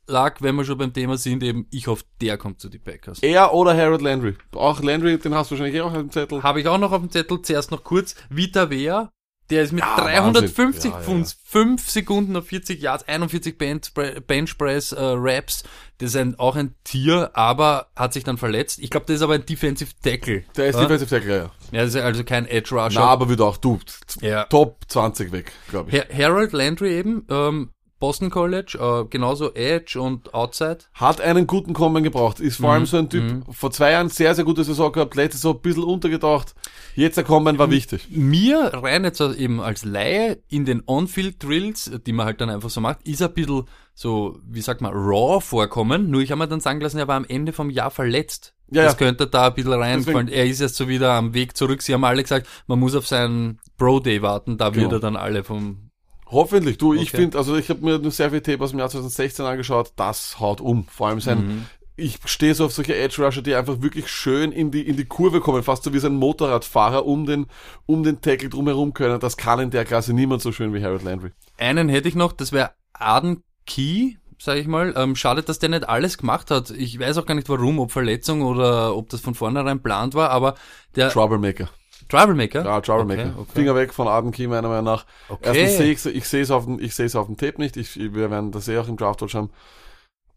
lag, wenn wir schon beim Thema sind, eben, ich hoffe, der kommt zu den Packers. Er oder Harold Landry. Auch Landry, den hast du wahrscheinlich eh auch auf dem Zettel. Habe ich auch noch auf dem Zettel, zuerst noch kurz, Vita Vea, der ist mit Ja, 350 Wahnsinn. Ja, ja, Pfund, 5 Sekunden auf 40 Yards, 41 Bench, Bench Press äh, Raps, das ist ein, auch ein Tier, aber hat sich dann verletzt. Ich glaube, das ist aber ein Defensive Tackle. Der ist ja? Defensive Tackle, ja. Ja, das ist also kein Edge Rusher. Na, aber wird auch, du, Ja. Top 20 weg, glaube ich. Her Harold Landry eben, ähm, Boston College, äh, genauso Edge und Outside. Hat einen guten Kommen gebraucht. Ist vor allem so ein Typ, vor zwei Jahren sehr, sehr gute Saison gehabt, letztes so ein bisschen untergetaucht. Jetzt der Kommen war wichtig. mir rein jetzt eben als Laie in den On-Field-Drills, die man halt dann einfach so macht, ist ein bisschen so, wie sagt man, raw vorkommen. Nur ich habe mir dann sagen lassen, er war am Ende vom Jahr verletzt. Ja, das ja. könnte da ein bisschen reinfallen. Deswegen- Er ist jetzt so wieder am Weg zurück. Sie haben alle gesagt, man muss auf seinen Pro-Day warten. Da Genau. wird er dann alle vom... Hoffentlich. Du, ich Okay. finde, also ich habe mir nur sehr viel Tape aus dem Jahr 2016 angeschaut. Das haut um. Vor allem sein, Mhm. ich stehe so auf solche Edge Rusher, die einfach wirklich schön in die, in die Kurve kommen, fast so wie so ein Motorradfahrer um den, um den Tackle drumherum können. Das kann in der Klasse niemand so schön wie Harold Landry. Einen hätte ich noch, das wäre Arden Key, sage ich mal. Ähm, schade, dass der nicht alles gemacht hat. Ich weiß auch gar nicht warum, ob Verletzung oder ob das von vornherein plant war, aber der Troublemaker. Troublemaker? Ja, Troublemaker. Okay, okay. Finger weg von Arden Key, meiner Meinung nach. Okay. Erstens sehe ich, ich sehe es auf dem, ich sehe es auf dem Tape nicht. Ich, wir werden das eh auch im Draft Watch haben.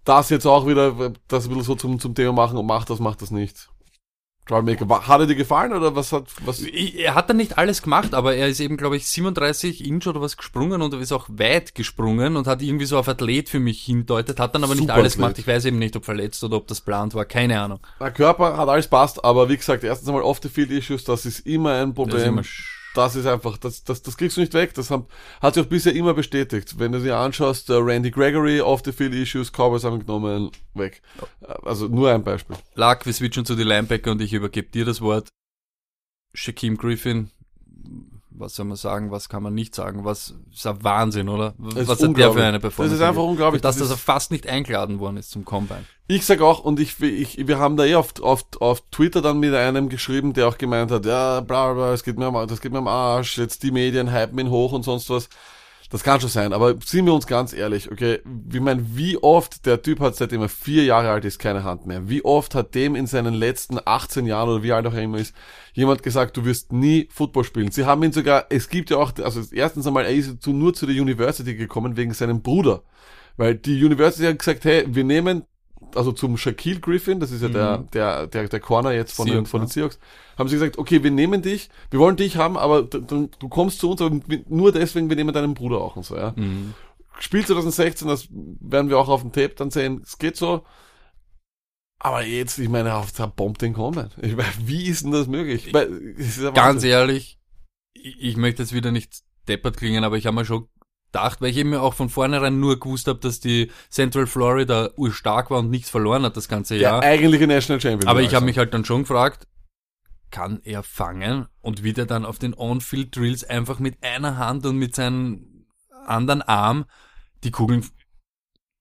Das jetzt auch wieder, das ein bisschen so zum, zum Thema machen und macht das, macht das nicht. Troublemaker. Hat er dir gefallen oder was hat, was? Er hat dann nicht alles gemacht, aber er ist eben, glaube ich, 37 Inch oder was gesprungen und er ist auch weit gesprungen und hat irgendwie so auf Athlet für mich hindeutet, hat dann aber nicht Super alles Athlet. gemacht. Ich weiß eben nicht, ob verletzt oder ob das plant war, keine Ahnung. Der Körper hat alles passt, aber wie gesagt, erstens einmal Off-the-Field-Issues, das ist immer ein Problem. Das ist einfach, das, das, das kriegst du nicht weg. Das hat, hat sich auch bisher immer bestätigt. Wenn du dir anschaust, der Randy Gregory, Off-the-Field-Issues, Cowboys haben genommen, weg. Also nur ein Beispiel. Lag, wir switchen zu die Linebacker und ich übergebe dir das Wort. Shaquem Griffin, was soll man sagen, was kann man nicht sagen? Was ist ein Wahnsinn, oder? Es Was ist hat der für eine Performance? Das ist einfach unglaublich. Für Das, Das dass er fast nicht eingeladen worden ist zum Combine. Ich sag auch, und ich, ich, wir haben da eh auf, auf, auf Twitter dann mit einem geschrieben, der auch gemeint hat, ja, bla, bla, das geht mir am, das geht mir am Arsch, jetzt die Medien hypen ihn hoch und sonst was. Das kann schon sein, aber sind wir uns ganz ehrlich, okay, ich meine, wie oft, der Typ hat seitdem er vier Jahre alt ist, keine Hand mehr. Wie oft hat dem in seinen letzten 18 Jahren oder wie alt auch immer ist, jemand gesagt, du wirst nie Football spielen. Sie haben ihn sogar, es gibt ja auch, also erstens einmal, er ist nur zu der University gekommen wegen seinem Bruder. Weil die University hat gesagt, hey, wir nehmen, also zum Shaquille Griffin, das ist ja der, der, der, der Corner jetzt von, den, Seahawks, von den ne? Seahawks, haben sie gesagt, okay, wir nehmen dich, wir wollen dich haben, aber d- d- du kommst zu uns, aber nur deswegen, wir nehmen deinen Bruder auch und so, ja. Mhm. Spiel 2016, das werden wir auch auf dem Tape dann sehen, es geht so. Aber jetzt, ich meine, auf der bombt den kommen. Ich meine, wie ist denn das möglich? Es ist ja Ganz ehrlich, ich, ich möchte jetzt wieder nicht deppert klingen, aber ich habe mir schon gedacht, weil ich eben auch von vornherein nur gewusst habe, dass die Central Florida urstark war und nichts verloren hat das ganze Der Jahr. eigentliche National Champion. Aber ich habe mich halt dann schon gefragt, kann er fangen und wird er dann auf den On-Field Drills einfach mit einer Hand und mit seinem anderen Arm die Kugeln,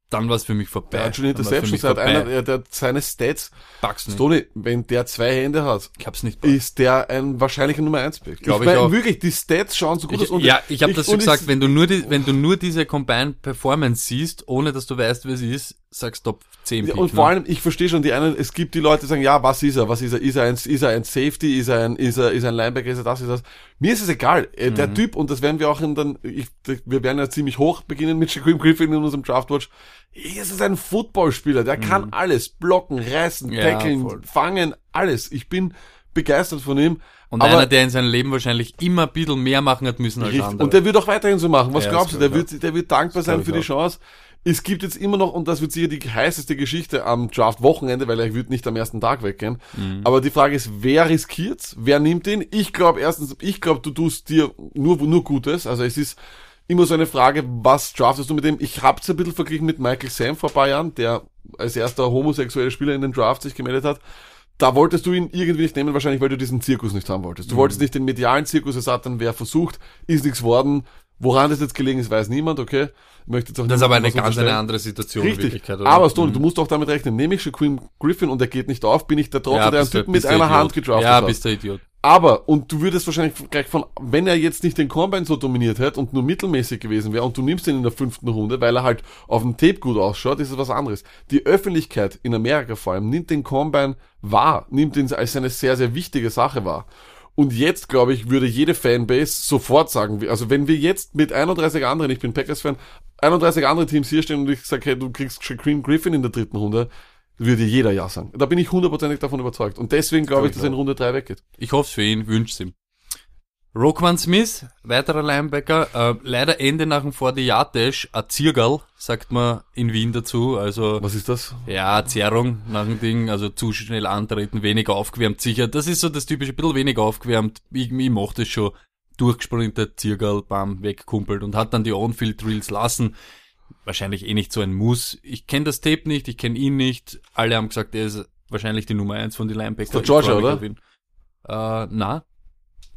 dann war es für mich vorbei. Der hat schon der hat vorbei. einer, er, der hat seine Stats. Pack's nicht. Stoney, wenn der zwei Hände hat, Ich hab's nicht. ist der ein wahrscheinlicher Nummer 1 Pick. Glaub ich meine, auch. wirklich, die Stats schauen so gut aus. Ich, und ja, ich habe das schon gesagt, ich- wenn du nur die, wenn du nur diese Combined Performance siehst, ohne dass du weißt, wer sie ist, sagst Top 10 Ja, Pick, und vor ne? allem, ich verstehe schon die einen, es gibt die Leute, die sagen, ja, was ist er, was ist er, ist er ein, ist er ein Safety, ist er ein, ist er, ist er ein Linebacker, ist er das, ist das. Mir ist es egal. Äh, Mhm. Der Typ, und das werden wir auch in dann, ich, wir werden ja ziemlich hoch beginnen mit Shaquem Griffin in unserem Draftwatch. Es ist ein Footballspieler, der kann alles, blocken, reißen, Mhm. Ja, tackeln, voll. fangen, alles. Ich bin begeistert von ihm. Und aber einer, der in seinem Leben wahrscheinlich immer ein bisschen mehr machen hat müssen als Richtig. andere. Und der wird auch weiterhin so machen. Was Ja, glaubst du? Der wird, der wird dankbar sein für die Chance. Es gibt jetzt immer noch, und das wird sicher die heißeste Geschichte am Draft-Wochenende, weil er wird nicht am ersten Tag weggehen. Mhm. Aber die Frage ist, wer riskiert? Wer nimmt ihn? Ich glaube erstens, ich glaube, du tust dir nur, nur Gutes. Also es ist immer so eine Frage, was draftest du mit dem? Ich hab's ein bisschen verglichen mit Michael Sam vor ein paar Jahren, der als erster homosexuelle Spieler in den Draft sich gemeldet hat. Da wolltest du ihn irgendwie nicht nehmen, wahrscheinlich, weil du diesen Zirkus nicht haben wolltest. Du Mhm. wolltest nicht den medialen Zirkus, es hat dann wer versucht, ist nichts worden. Woran das jetzt gelegen ist, weiß niemand, okay. Möchte jetzt auch das ist aber eine ganz eine andere Situation Richtig. Aber Stone, Mhm. du musst doch damit rechnen. Nehme ich Shaquem Griffin und er geht nicht auf, bin ich der Trottel, ja, der einen Typen mit einer. Hand gedraftet Ja, hat. bist du Idiot. Aber, und du würdest wahrscheinlich gleich von, wenn er jetzt nicht den Combine so dominiert hätte und nur mittelmäßig gewesen wäre und du nimmst ihn in der fünften Runde, weil er halt auf dem Tape gut ausschaut, ist es was anderes. Die Öffentlichkeit in Amerika vor allem nimmt den Combine wahr, nimmt ihn als eine sehr, sehr wichtige Sache wahr. Und jetzt, glaube ich, würde jede Fanbase sofort sagen, also wenn wir jetzt mit 31 anderen, ich bin Packers-Fan, 31 andere Teams hier stehen und ich sage, hey, du kriegst Shaquem Griffin in der dritten Runde, würde jeder Ja sagen. Da bin ich hundertprozentig davon überzeugt. Und deswegen glaube ich, dass er in Runde 3 weggeht. Ich hoffe für ihn, wünsche ihm. Roquan Smith, weiterer Linebacker, äh, leider Ende nach dem 40-Yard-Dash, a Ziergal, sagt man in Wien dazu, also Was ist das? ja, Zerrung nach dem Ding, also zu schnell antreten, weniger aufgewärmt, sicher. Das ist so das typische, ein bisschen weniger aufgewärmt. Ich, ich mach das schon. Durchgesprintet, Ziergal, bam, wegkumpelt und hat dann die On-Field-Drills lassen. Wahrscheinlich eh nicht so ein Muss. Ich kenne das Tape nicht, ich kenne ihn nicht. Alle haben gesagt, er ist wahrscheinlich die Nummer eins von den Linebacker. der Ich Georgia, oder? Äh, na.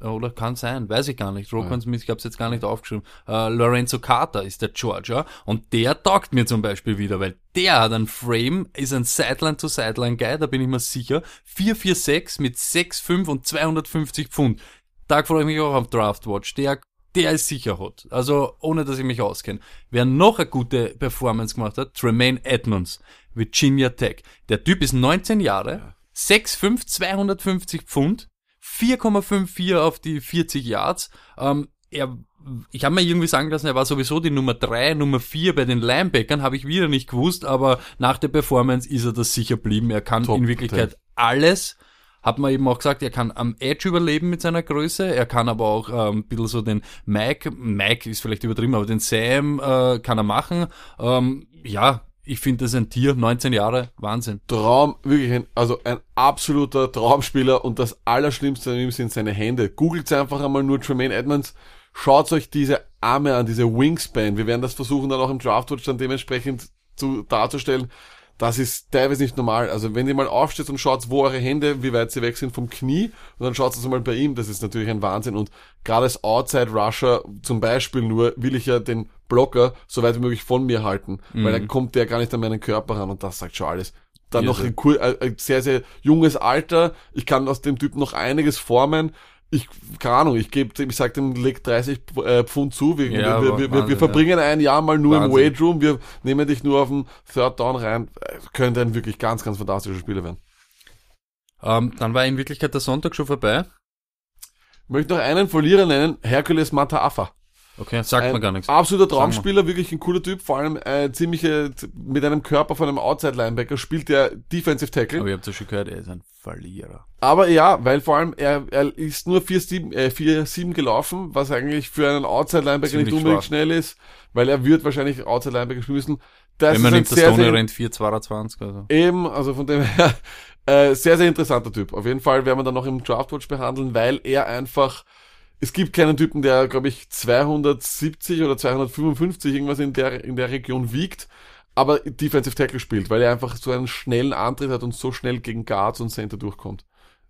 Oder kann sein, weiß ich gar nicht. Roquan Smith, ich hab's jetzt gar nicht aufgeschrieben. Äh, Lorenzo Carter ist der Georgia und der taugt mir zum Beispiel wieder, weil der hat ein Frame, ist ein Sideline-to-Sideline-Guy, da bin ich mir sicher. 446 mit 6,5 und 250 Pfund. Da freue ich mich auch auf Draftwatch. Der, der ist sicher hot. Also, ohne dass ich mich auskenne. Wer noch eine gute Performance gemacht hat, Tremaine Edmonds, Virginia Tech. Der Typ ist 19 Jahre, 6'5", 250 Pfund, 4,54 auf die 40 Yards. Ähm, er, ich habe mir irgendwie sagen lassen, er war sowieso die Nummer 3, Nummer 4 bei den Linebackern, habe ich wieder nicht gewusst, aber nach der Performance ist er das sicher blieben. Er kann Top in Wirklichkeit alles. Hat man eben auch gesagt, er kann am Edge überleben mit seiner Größe, er kann aber auch ähm, ein bisschen so den Mike, Mike ist vielleicht übertrieben, aber den Sam äh, kann er machen. Ähm, ja, ich finde das ein Tier, 19 Jahre, Wahnsinn. Traum, wirklich ein, also ein absoluter Traumspieler und das Allerschlimmste an ihm sind seine Hände. Googelt einfach einmal nur Tremaine Edmonds, schaut euch diese Arme an, diese Wingspan. Wir werden das versuchen dann auch im Draftwatch dann dementsprechend zu darzustellen. Das ist teilweise nicht normal. Also wenn ihr mal aufsteht und schaut, wo eure Hände, wie weit sie weg sind vom Knie, und dann schaut es mal bei ihm, das ist natürlich ein Wahnsinn. Und gerade als Outside Rusher zum Beispiel nur will ich ja den Blocker so weit wie möglich von mir halten, weil dann kommt der gar nicht an meinen Körper ran und das sagt schon alles. Dann noch ein, cool, äh, ein sehr, sehr junges Alter. Ich kann aus dem Typ noch einiges formen. Ich, keine Ahnung, ich gebe, ich sag dem, leg 30 äh, Pfund zu. Wir, Ja, wir, wir, wir, wir Wahnsinn, verbringen ein Jahr mal nur im Wahnsinn. Weight Room. Wir nehmen dich nur auf den Third Down rein. Äh, Könnte ein wirklich ganz, ganz fantastischer Spieler werden. Ähm, dann war in Wirklichkeit der Sonntag schon vorbei. Ich möchte noch einen Verlierer nennen, Hercules Mataafa. Okay, sagt Ein man gar nichts. absoluter wir. Traumspieler, wirklich ein cooler Typ, vor allem äh, ziemliche, mit einem Körper von einem Outside-Linebacker spielt der Defensive Tackle. Aber ihr habt ja schon gehört, er ist ein Verlierer. Aber ja, weil vor allem er, er ist nur 4-7 äh, 4-7 gelaufen, was eigentlich für einen Outside-Linebacker nicht unbedingt schnell ist, weil er wird wahrscheinlich Outside-Linebacker spielen müssen. Das Wenn man nimmt, der Stone rennt 4,22, also. eben, also von dem her, äh, sehr, sehr interessanter Typ. Auf jeden Fall werden wir dann noch im Draftwatch behandeln, weil er einfach es gibt keinen Typen, der, glaube ich, 270 oder 255 irgendwas in der, in der Region wiegt, aber Defensive Tackle spielt, weil er einfach so einen schnellen Antritt hat und so schnell gegen Guards und Center durchkommt.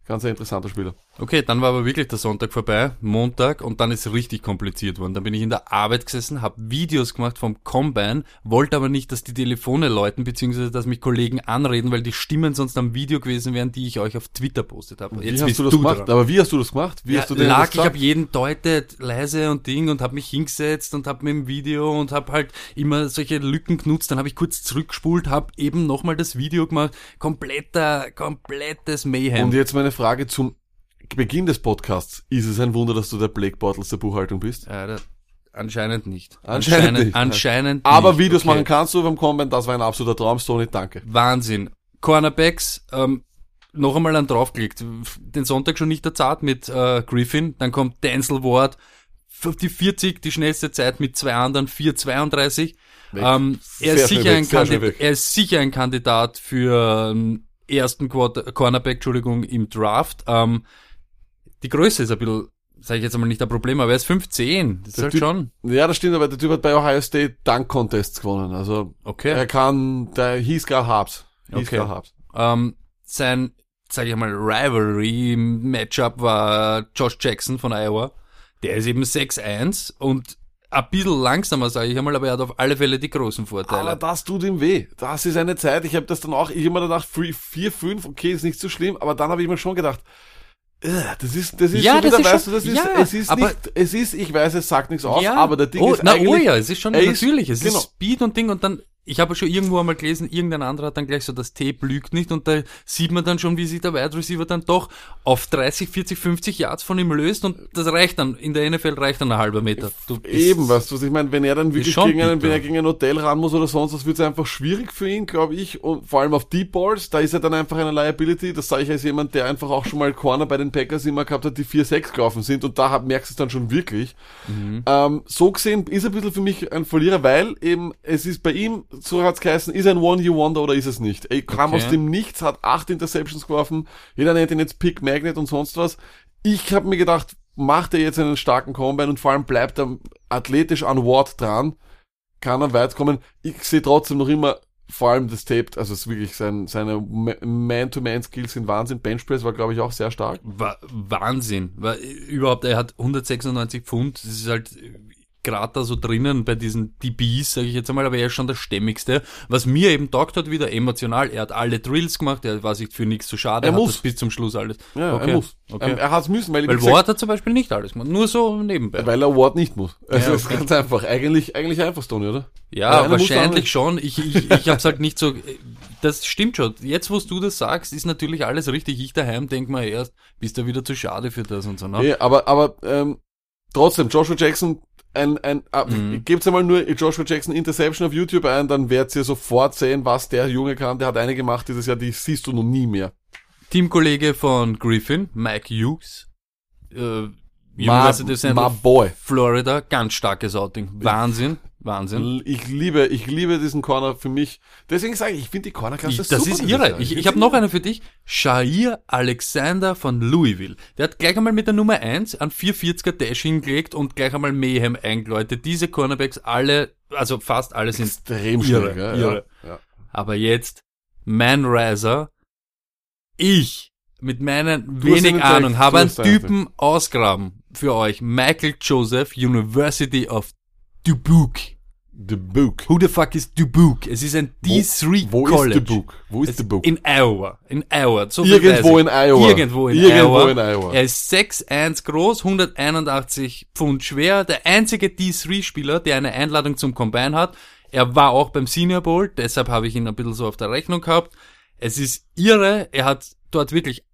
Ganz ein interessanter Spieler. Okay, dann war aber wirklich der Sonntag vorbei, Montag, und dann ist es richtig kompliziert worden. Dann bin ich in der Arbeit gesessen, habe Videos gemacht vom Combine, wollte aber nicht, dass die Telefone läuten, beziehungsweise dass mich Kollegen anreden, weil die Stimmen sonst am Video gewesen wären, die ich euch auf Twitter postet habe. Wie hast du das gemacht? dran. Aber wie hast du das gemacht? Wie Ja, hast du denn lag, das ich habe jeden deutet leise und Ding und habe mich hingesetzt und habe mit dem Video und habe halt immer solche Lücken genutzt. Dann habe ich kurz zurückgespult, habe eben nochmal das Video gemacht. Kompletter, komplettes Mayhem. Und jetzt meine Frage zum Beginn des Podcasts. Ist es ein Wunder, dass du der Blake Bortles der Buchhaltung bist? Ja, da, anscheinend nicht. Anscheinend nicht. Anscheinend Aber nicht. Videos Okay. machen kannst du beim Combine, das war ein absoluter Traum, Stoney, danke. Wahnsinn. Cornerbacks, ähm, noch einmal an draufgelegt. Den Sonntag schon nicht der Zart mit äh, Griffin. Dann kommt Denzel Ward. Die 40, die schnellste Zeit mit zwei anderen, 4,32. Weg. Ähm, er, ist sicher weg, ein Kandidat, er ist sicher ein Kandidat für ähm, ersten Quarter, Cornerback, Entschuldigung, im Draft. Ähm, die Größe ist ein bisschen, sage ich jetzt einmal nicht ein Problem, aber er ist 15. Das ist halt Typ- schon. Ja, das stimmt, aber der Typ hat bei Ohio State Dunk Contests gewonnen. Also Okay. er kann, der he's got Harps. He's Okay. Harps. Ähm, sein, sage ich mal, Rivalry-Matchup war Josh Jackson von Iowa. Der ist eben 6-1 und ein bisschen langsamer, sage ich einmal, aber er hat auf alle Fälle die großen Vorteile. Aber das tut ihm weh. Das ist eine Zeit. Ich habe das dann auch, ich immer gedacht, 4, 5, okay, ist nicht so schlimm, aber dann habe ich mir schon gedacht, das ist, das ist Ja, schon das wieder, ist weißt schon- du, das ist, ja, es ist aber- nicht, es ist, ich weiß, es sagt nichts aus, ja, aber der Ding oh, ist na, eigentlich, oh ja, es ist schon natürlich, es genau. ist Speed und Ding und dann, ich habe schon irgendwo einmal gelesen, irgendein anderer hat dann gleich so, das Tape lügt nicht und da sieht man dann schon, wie sich der Wide Receiver dann doch auf 30, 40, 50 Yards von ihm löst und das reicht dann, in der NFL reicht dann ein halber Meter. Eben, weißt du, was ich meine, wenn er dann wirklich gegen einen, wenn er gegen ein Hotel ran muss oder sonst was, wird es einfach schwierig für ihn, glaube ich. Und vor allem auf Deep Balls, da ist er dann einfach eine Liability. Das sage ich als jemand, der einfach auch schon mal Corner bei den Packers immer gehabt hat, die 4-6 gelaufen sind. Und da hab- merkst du es dann schon wirklich. Mhm. Ähm, so gesehen ist er ein bisschen für mich ein Verlierer, weil eben es ist bei ihm, so hat's geheißen, ist er ein One-You-Wonder oder ist es nicht? Er kam Okay. aus dem Nichts, hat acht Interceptions geworfen. Jeder nennt ihn jetzt Pick Magnet und sonst was. Ich habe mir gedacht, macht er jetzt einen starken Combine und vor allem bleibt er athletisch an Ward dran, kann er weit kommen. Ich sehe trotzdem noch immer vor allem das Tape, also es ist wirklich sein, seine Ma- Man-to-Man-Skills sind Wahnsinn. Benchpress war, glaube ich, auch sehr stark. Wa Wahnsinn. Weil, überhaupt, er hat 196 Pfund, das ist halt gerade da so drinnen bei diesen DBs, sage ich jetzt einmal, aber er ist schon der stämmigste. Was mir eben taugt hat, wieder emotional, er hat alle Drills gemacht, er war sich für nichts zu schade, Er hat muss. bis zum Schluss alles. Ja, okay. er muss. Okay. Ähm, er hat es müssen, weil, Weil gesagt, Ward hat zum Beispiel nicht alles gemacht, nur so nebenbei. weil er Ward nicht muss. Also Ja, das ist okay. ganz einfach. Eigentlich, eigentlich einfach, Stoney, oder? Ja, wahrscheinlich schon. Ich, ich, ich hab's halt nicht so. Das stimmt schon. Jetzt, wo du das sagst, ist natürlich alles richtig. Ich daheim denk mal erst, bist du wieder zu schade für das und so. Ne? Nee, aber, aber ähm, trotzdem, Joshua Jackson, ein, ein, Mhm. äh, gebt's einmal nur Joshua Jackson Interception auf YouTube ein, dann werdet ihr sofort sehen, was der Junge kann. Der hat eine gemacht dieses Jahr, die siehst du noch nie mehr. Teamkollege von Griffin, Mike Hughes, äh, University of Central boy. Florida, ganz starkes Outing. Wahnsinn, Wahnsinn. Ich liebe, ich liebe diesen Corner für mich. Deswegen sage ich, ich finde die Corner Ich, klasse das super ist irre. Ich, ich find's habe noch eine für dich. Shair Alexander von Louisville. Der hat gleich einmal mit der Nummer 1 an 440er Dash hingelegt und gleich einmal Mayhem eingeläutet. Diese Cornerbacks alle, also fast alle sind extrem irre, schnell, irre. Ja, ja. Aber jetzt, Man Riser, ich mit meinen Du wenig Ahnung habe einen Typen ausgraben für euch. Michael Joseph, University of Dubuque. Book. Who the fuck is Dubuque? Es ist ein D3 Wo College. ist Book? Wo ist Es- Book? In Iowa. In Iowa. So Irgendwo in. Iowa. Irgendwo in Irgendwo Iowa. in Iowa. Er ist 6'1 groß, 181 Pfund schwer. Der einzige D3-Spieler, der eine Einladung zum Combine hat. Er war auch beim Senior Bowl, deshalb habe ich ihn ein bisschen so auf der Rechnung gehabt. Es ist irre. Er hat dort wirklich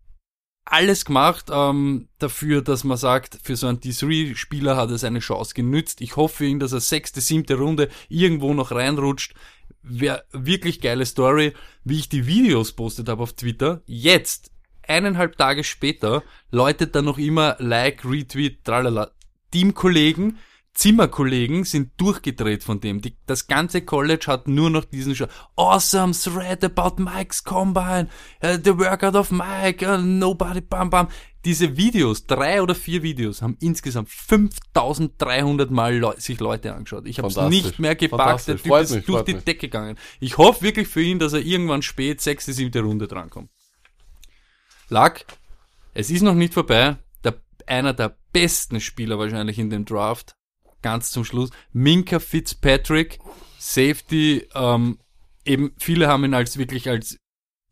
alles gemacht ähm, dafür, dass man sagt, für so einen D3-Spieler hat er seine Chance genützt. Ich hoffe für ihn, dass er sechste, siebte Runde irgendwo noch reinrutscht. Wäre wirklich geile Story, wie ich die Videos postet habe auf Twitter. Jetzt, eineinhalb Tage später, läutet dann noch immer Like, Retweet, tralala. Teamkollegen, Zimmerkollegen sind durchgedreht von dem. Die, das ganze College hat nur noch diesen Show. Awesome thread about Mike's Combine, uh, the workout of Mike, uh, nobody bam bam. Diese Videos, drei oder vier Videos, haben insgesamt 5300 Mal Leu sich Leute angeschaut. Ich habe es nicht mehr gepackt. Der. Typ ist mich, durch die mich. Decke gegangen. Ich hoffe wirklich für ihn, dass er irgendwann spät sechste, siebte Runde drankommt. Lack, es ist noch nicht vorbei. Der, einer der besten Spieler wahrscheinlich in dem Draft, ganz zum Schluss, Minka Fitzpatrick, Safety, ähm, eben viele haben ihn als wirklich als,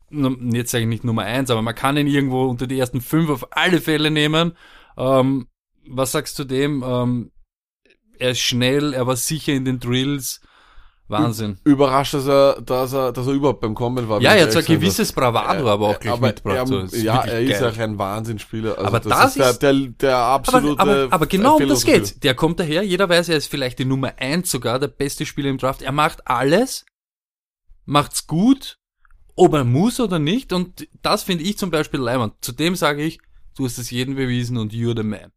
jetzt sage ich nicht Nummer eins, aber man kann ihn irgendwo unter die ersten fünf auf alle Fälle nehmen. Ähm, was sagst du dem? Ähm, er ist schnell, er war sicher in den Drills. Wahnsinn. Überrascht, dass er, dass er, dass er überhaupt beim Combat war. Ja, er hat so ein gewisses Bravado aber auch gleich aber mitgebracht. Er, so. Ja, er ist geil. auch ein Wahnsinnsspieler. Also Aber das, das ist der, der, der absolute. Aber, aber, aber genau um das geht's. Der kommt daher, jeder weiß, er ist vielleicht die Nummer eins sogar, der beste Spieler im Draft. Er macht alles, macht's gut, ob er muss oder nicht. Und das finde ich zum Beispiel leibend. Zudem sage ich, du hast es jedem bewiesen und you're the man.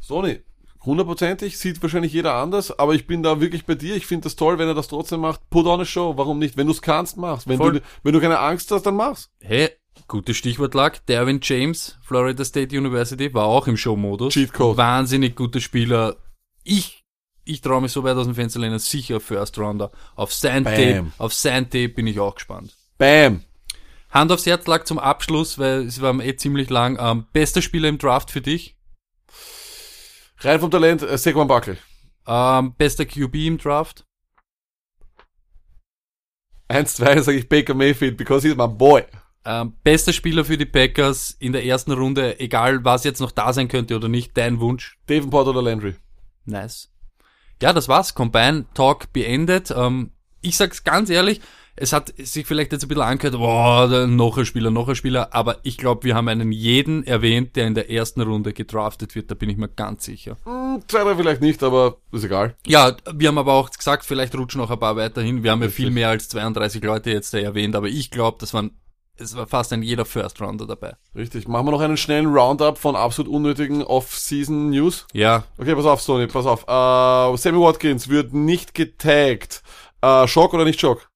Sony, hundertprozentig, sieht wahrscheinlich jeder anders, aber ich bin da wirklich bei dir. Ich finde das toll, wenn er das trotzdem macht. Put on a show, warum nicht? Wenn du es kannst, mach's. Wenn Voll. du, wenn du keine Angst hast, dann mach's. Hey, gutes Stichwort lag. Derwin James, Florida State University, war auch im Show-Modus. Cheatcode. Wahnsinnig guter Spieler. Ich, ich traue mich so weit aus dem Fenster lehnen, sicher First Rounder. Auf Sandtape, auf Sandtape bin ich auch gespannt. Bam! Hand aufs Herz lag zum Abschluss, weil es war eh ziemlich lang. Ähm, bester Spieler im Draft für dich? Rein vom Talent, äh, Saquon Buckley. Ähm, bester QB im Draft? Eins, zwei, sage ich Baker Mayfield, because he's my boy. Ähm, bester Spieler für die Packers in der ersten Runde, egal was jetzt noch da sein könnte oder nicht, dein Wunsch? Davenport oder Landry. Nice. Ja, das war's. Combine Talk beendet. Ähm, ich sag's ganz ehrlich, es hat sich vielleicht jetzt ein bisschen angehört, boah, noch ein Spieler, noch ein Spieler, aber ich glaube, wir haben einen jeden erwähnt, der in der ersten Runde gedraftet wird, da bin ich mir ganz sicher. Hm, zwei, drei vielleicht nicht, aber ist egal. Ja, wir haben aber auch gesagt, vielleicht rutschen noch ein paar weiterhin. Wir haben ja viel mehr als 32 Leute jetzt erwähnt, aber ich glaube, das waren, es war fast ein jeder First Rounder dabei. Richtig. Machen wir noch einen schnellen Roundup von absolut unnötigen Off-Season News. Ja, Okay, pass auf, Sony, pass auf. Äh, Sammy Watkins wird nicht getaggt. Äh, Schock oder nicht Schock?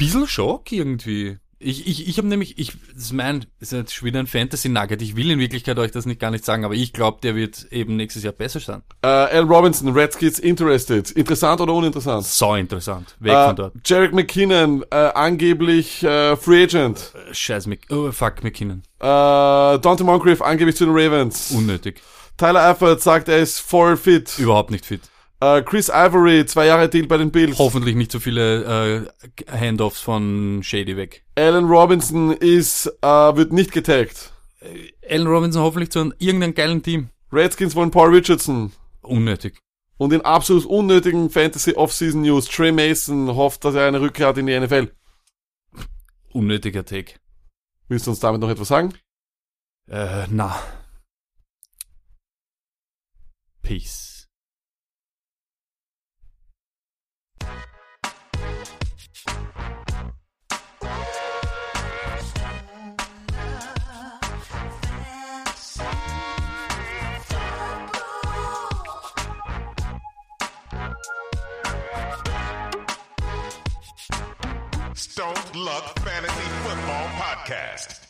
Bisschen Schock irgendwie. Ich, ich, ich habe nämlich, ich, das ist mein, das ist jetzt schon wieder ein Fantasy-Nugget. Ich will in Wirklichkeit euch das nicht gar nicht sagen, aber ich glaube, der wird eben nächstes Jahr besser sein. Äh, Al Robinson, Redskins interested. Interessant oder uninteressant? So interessant. Weg Äh, von dort. Jarek McKinnon, äh, angeblich äh, Free Agent. Äh, Scheiß Mc, oh, fuck McKinnon. Äh, Dante Moncrief, angeblich zu den Ravens. Unnötig. Tyler Eifert sagt, er ist voll fit. Überhaupt nicht fit. Äh, Chris Ivory, zwei Jahre Deal bei den Bills. Hoffentlich nicht so viele äh, Handoffs von Shady weg. Allen Robinson ist, äh, wird nicht getaggt. Allen Robinson hoffentlich zu einem, irgendeinem geilen Team. Redskins wollen Paul Richardson. Unnötig. Und in absolut unnötigen Fantasy Offseason News, Trey Mason hofft, dass er eine Rückkehr hat in die NFL. Unnötiger Take. Willst du uns damit noch etwas sagen? Äh, na. Peace. Stone Luck Fantasy Football Podcast.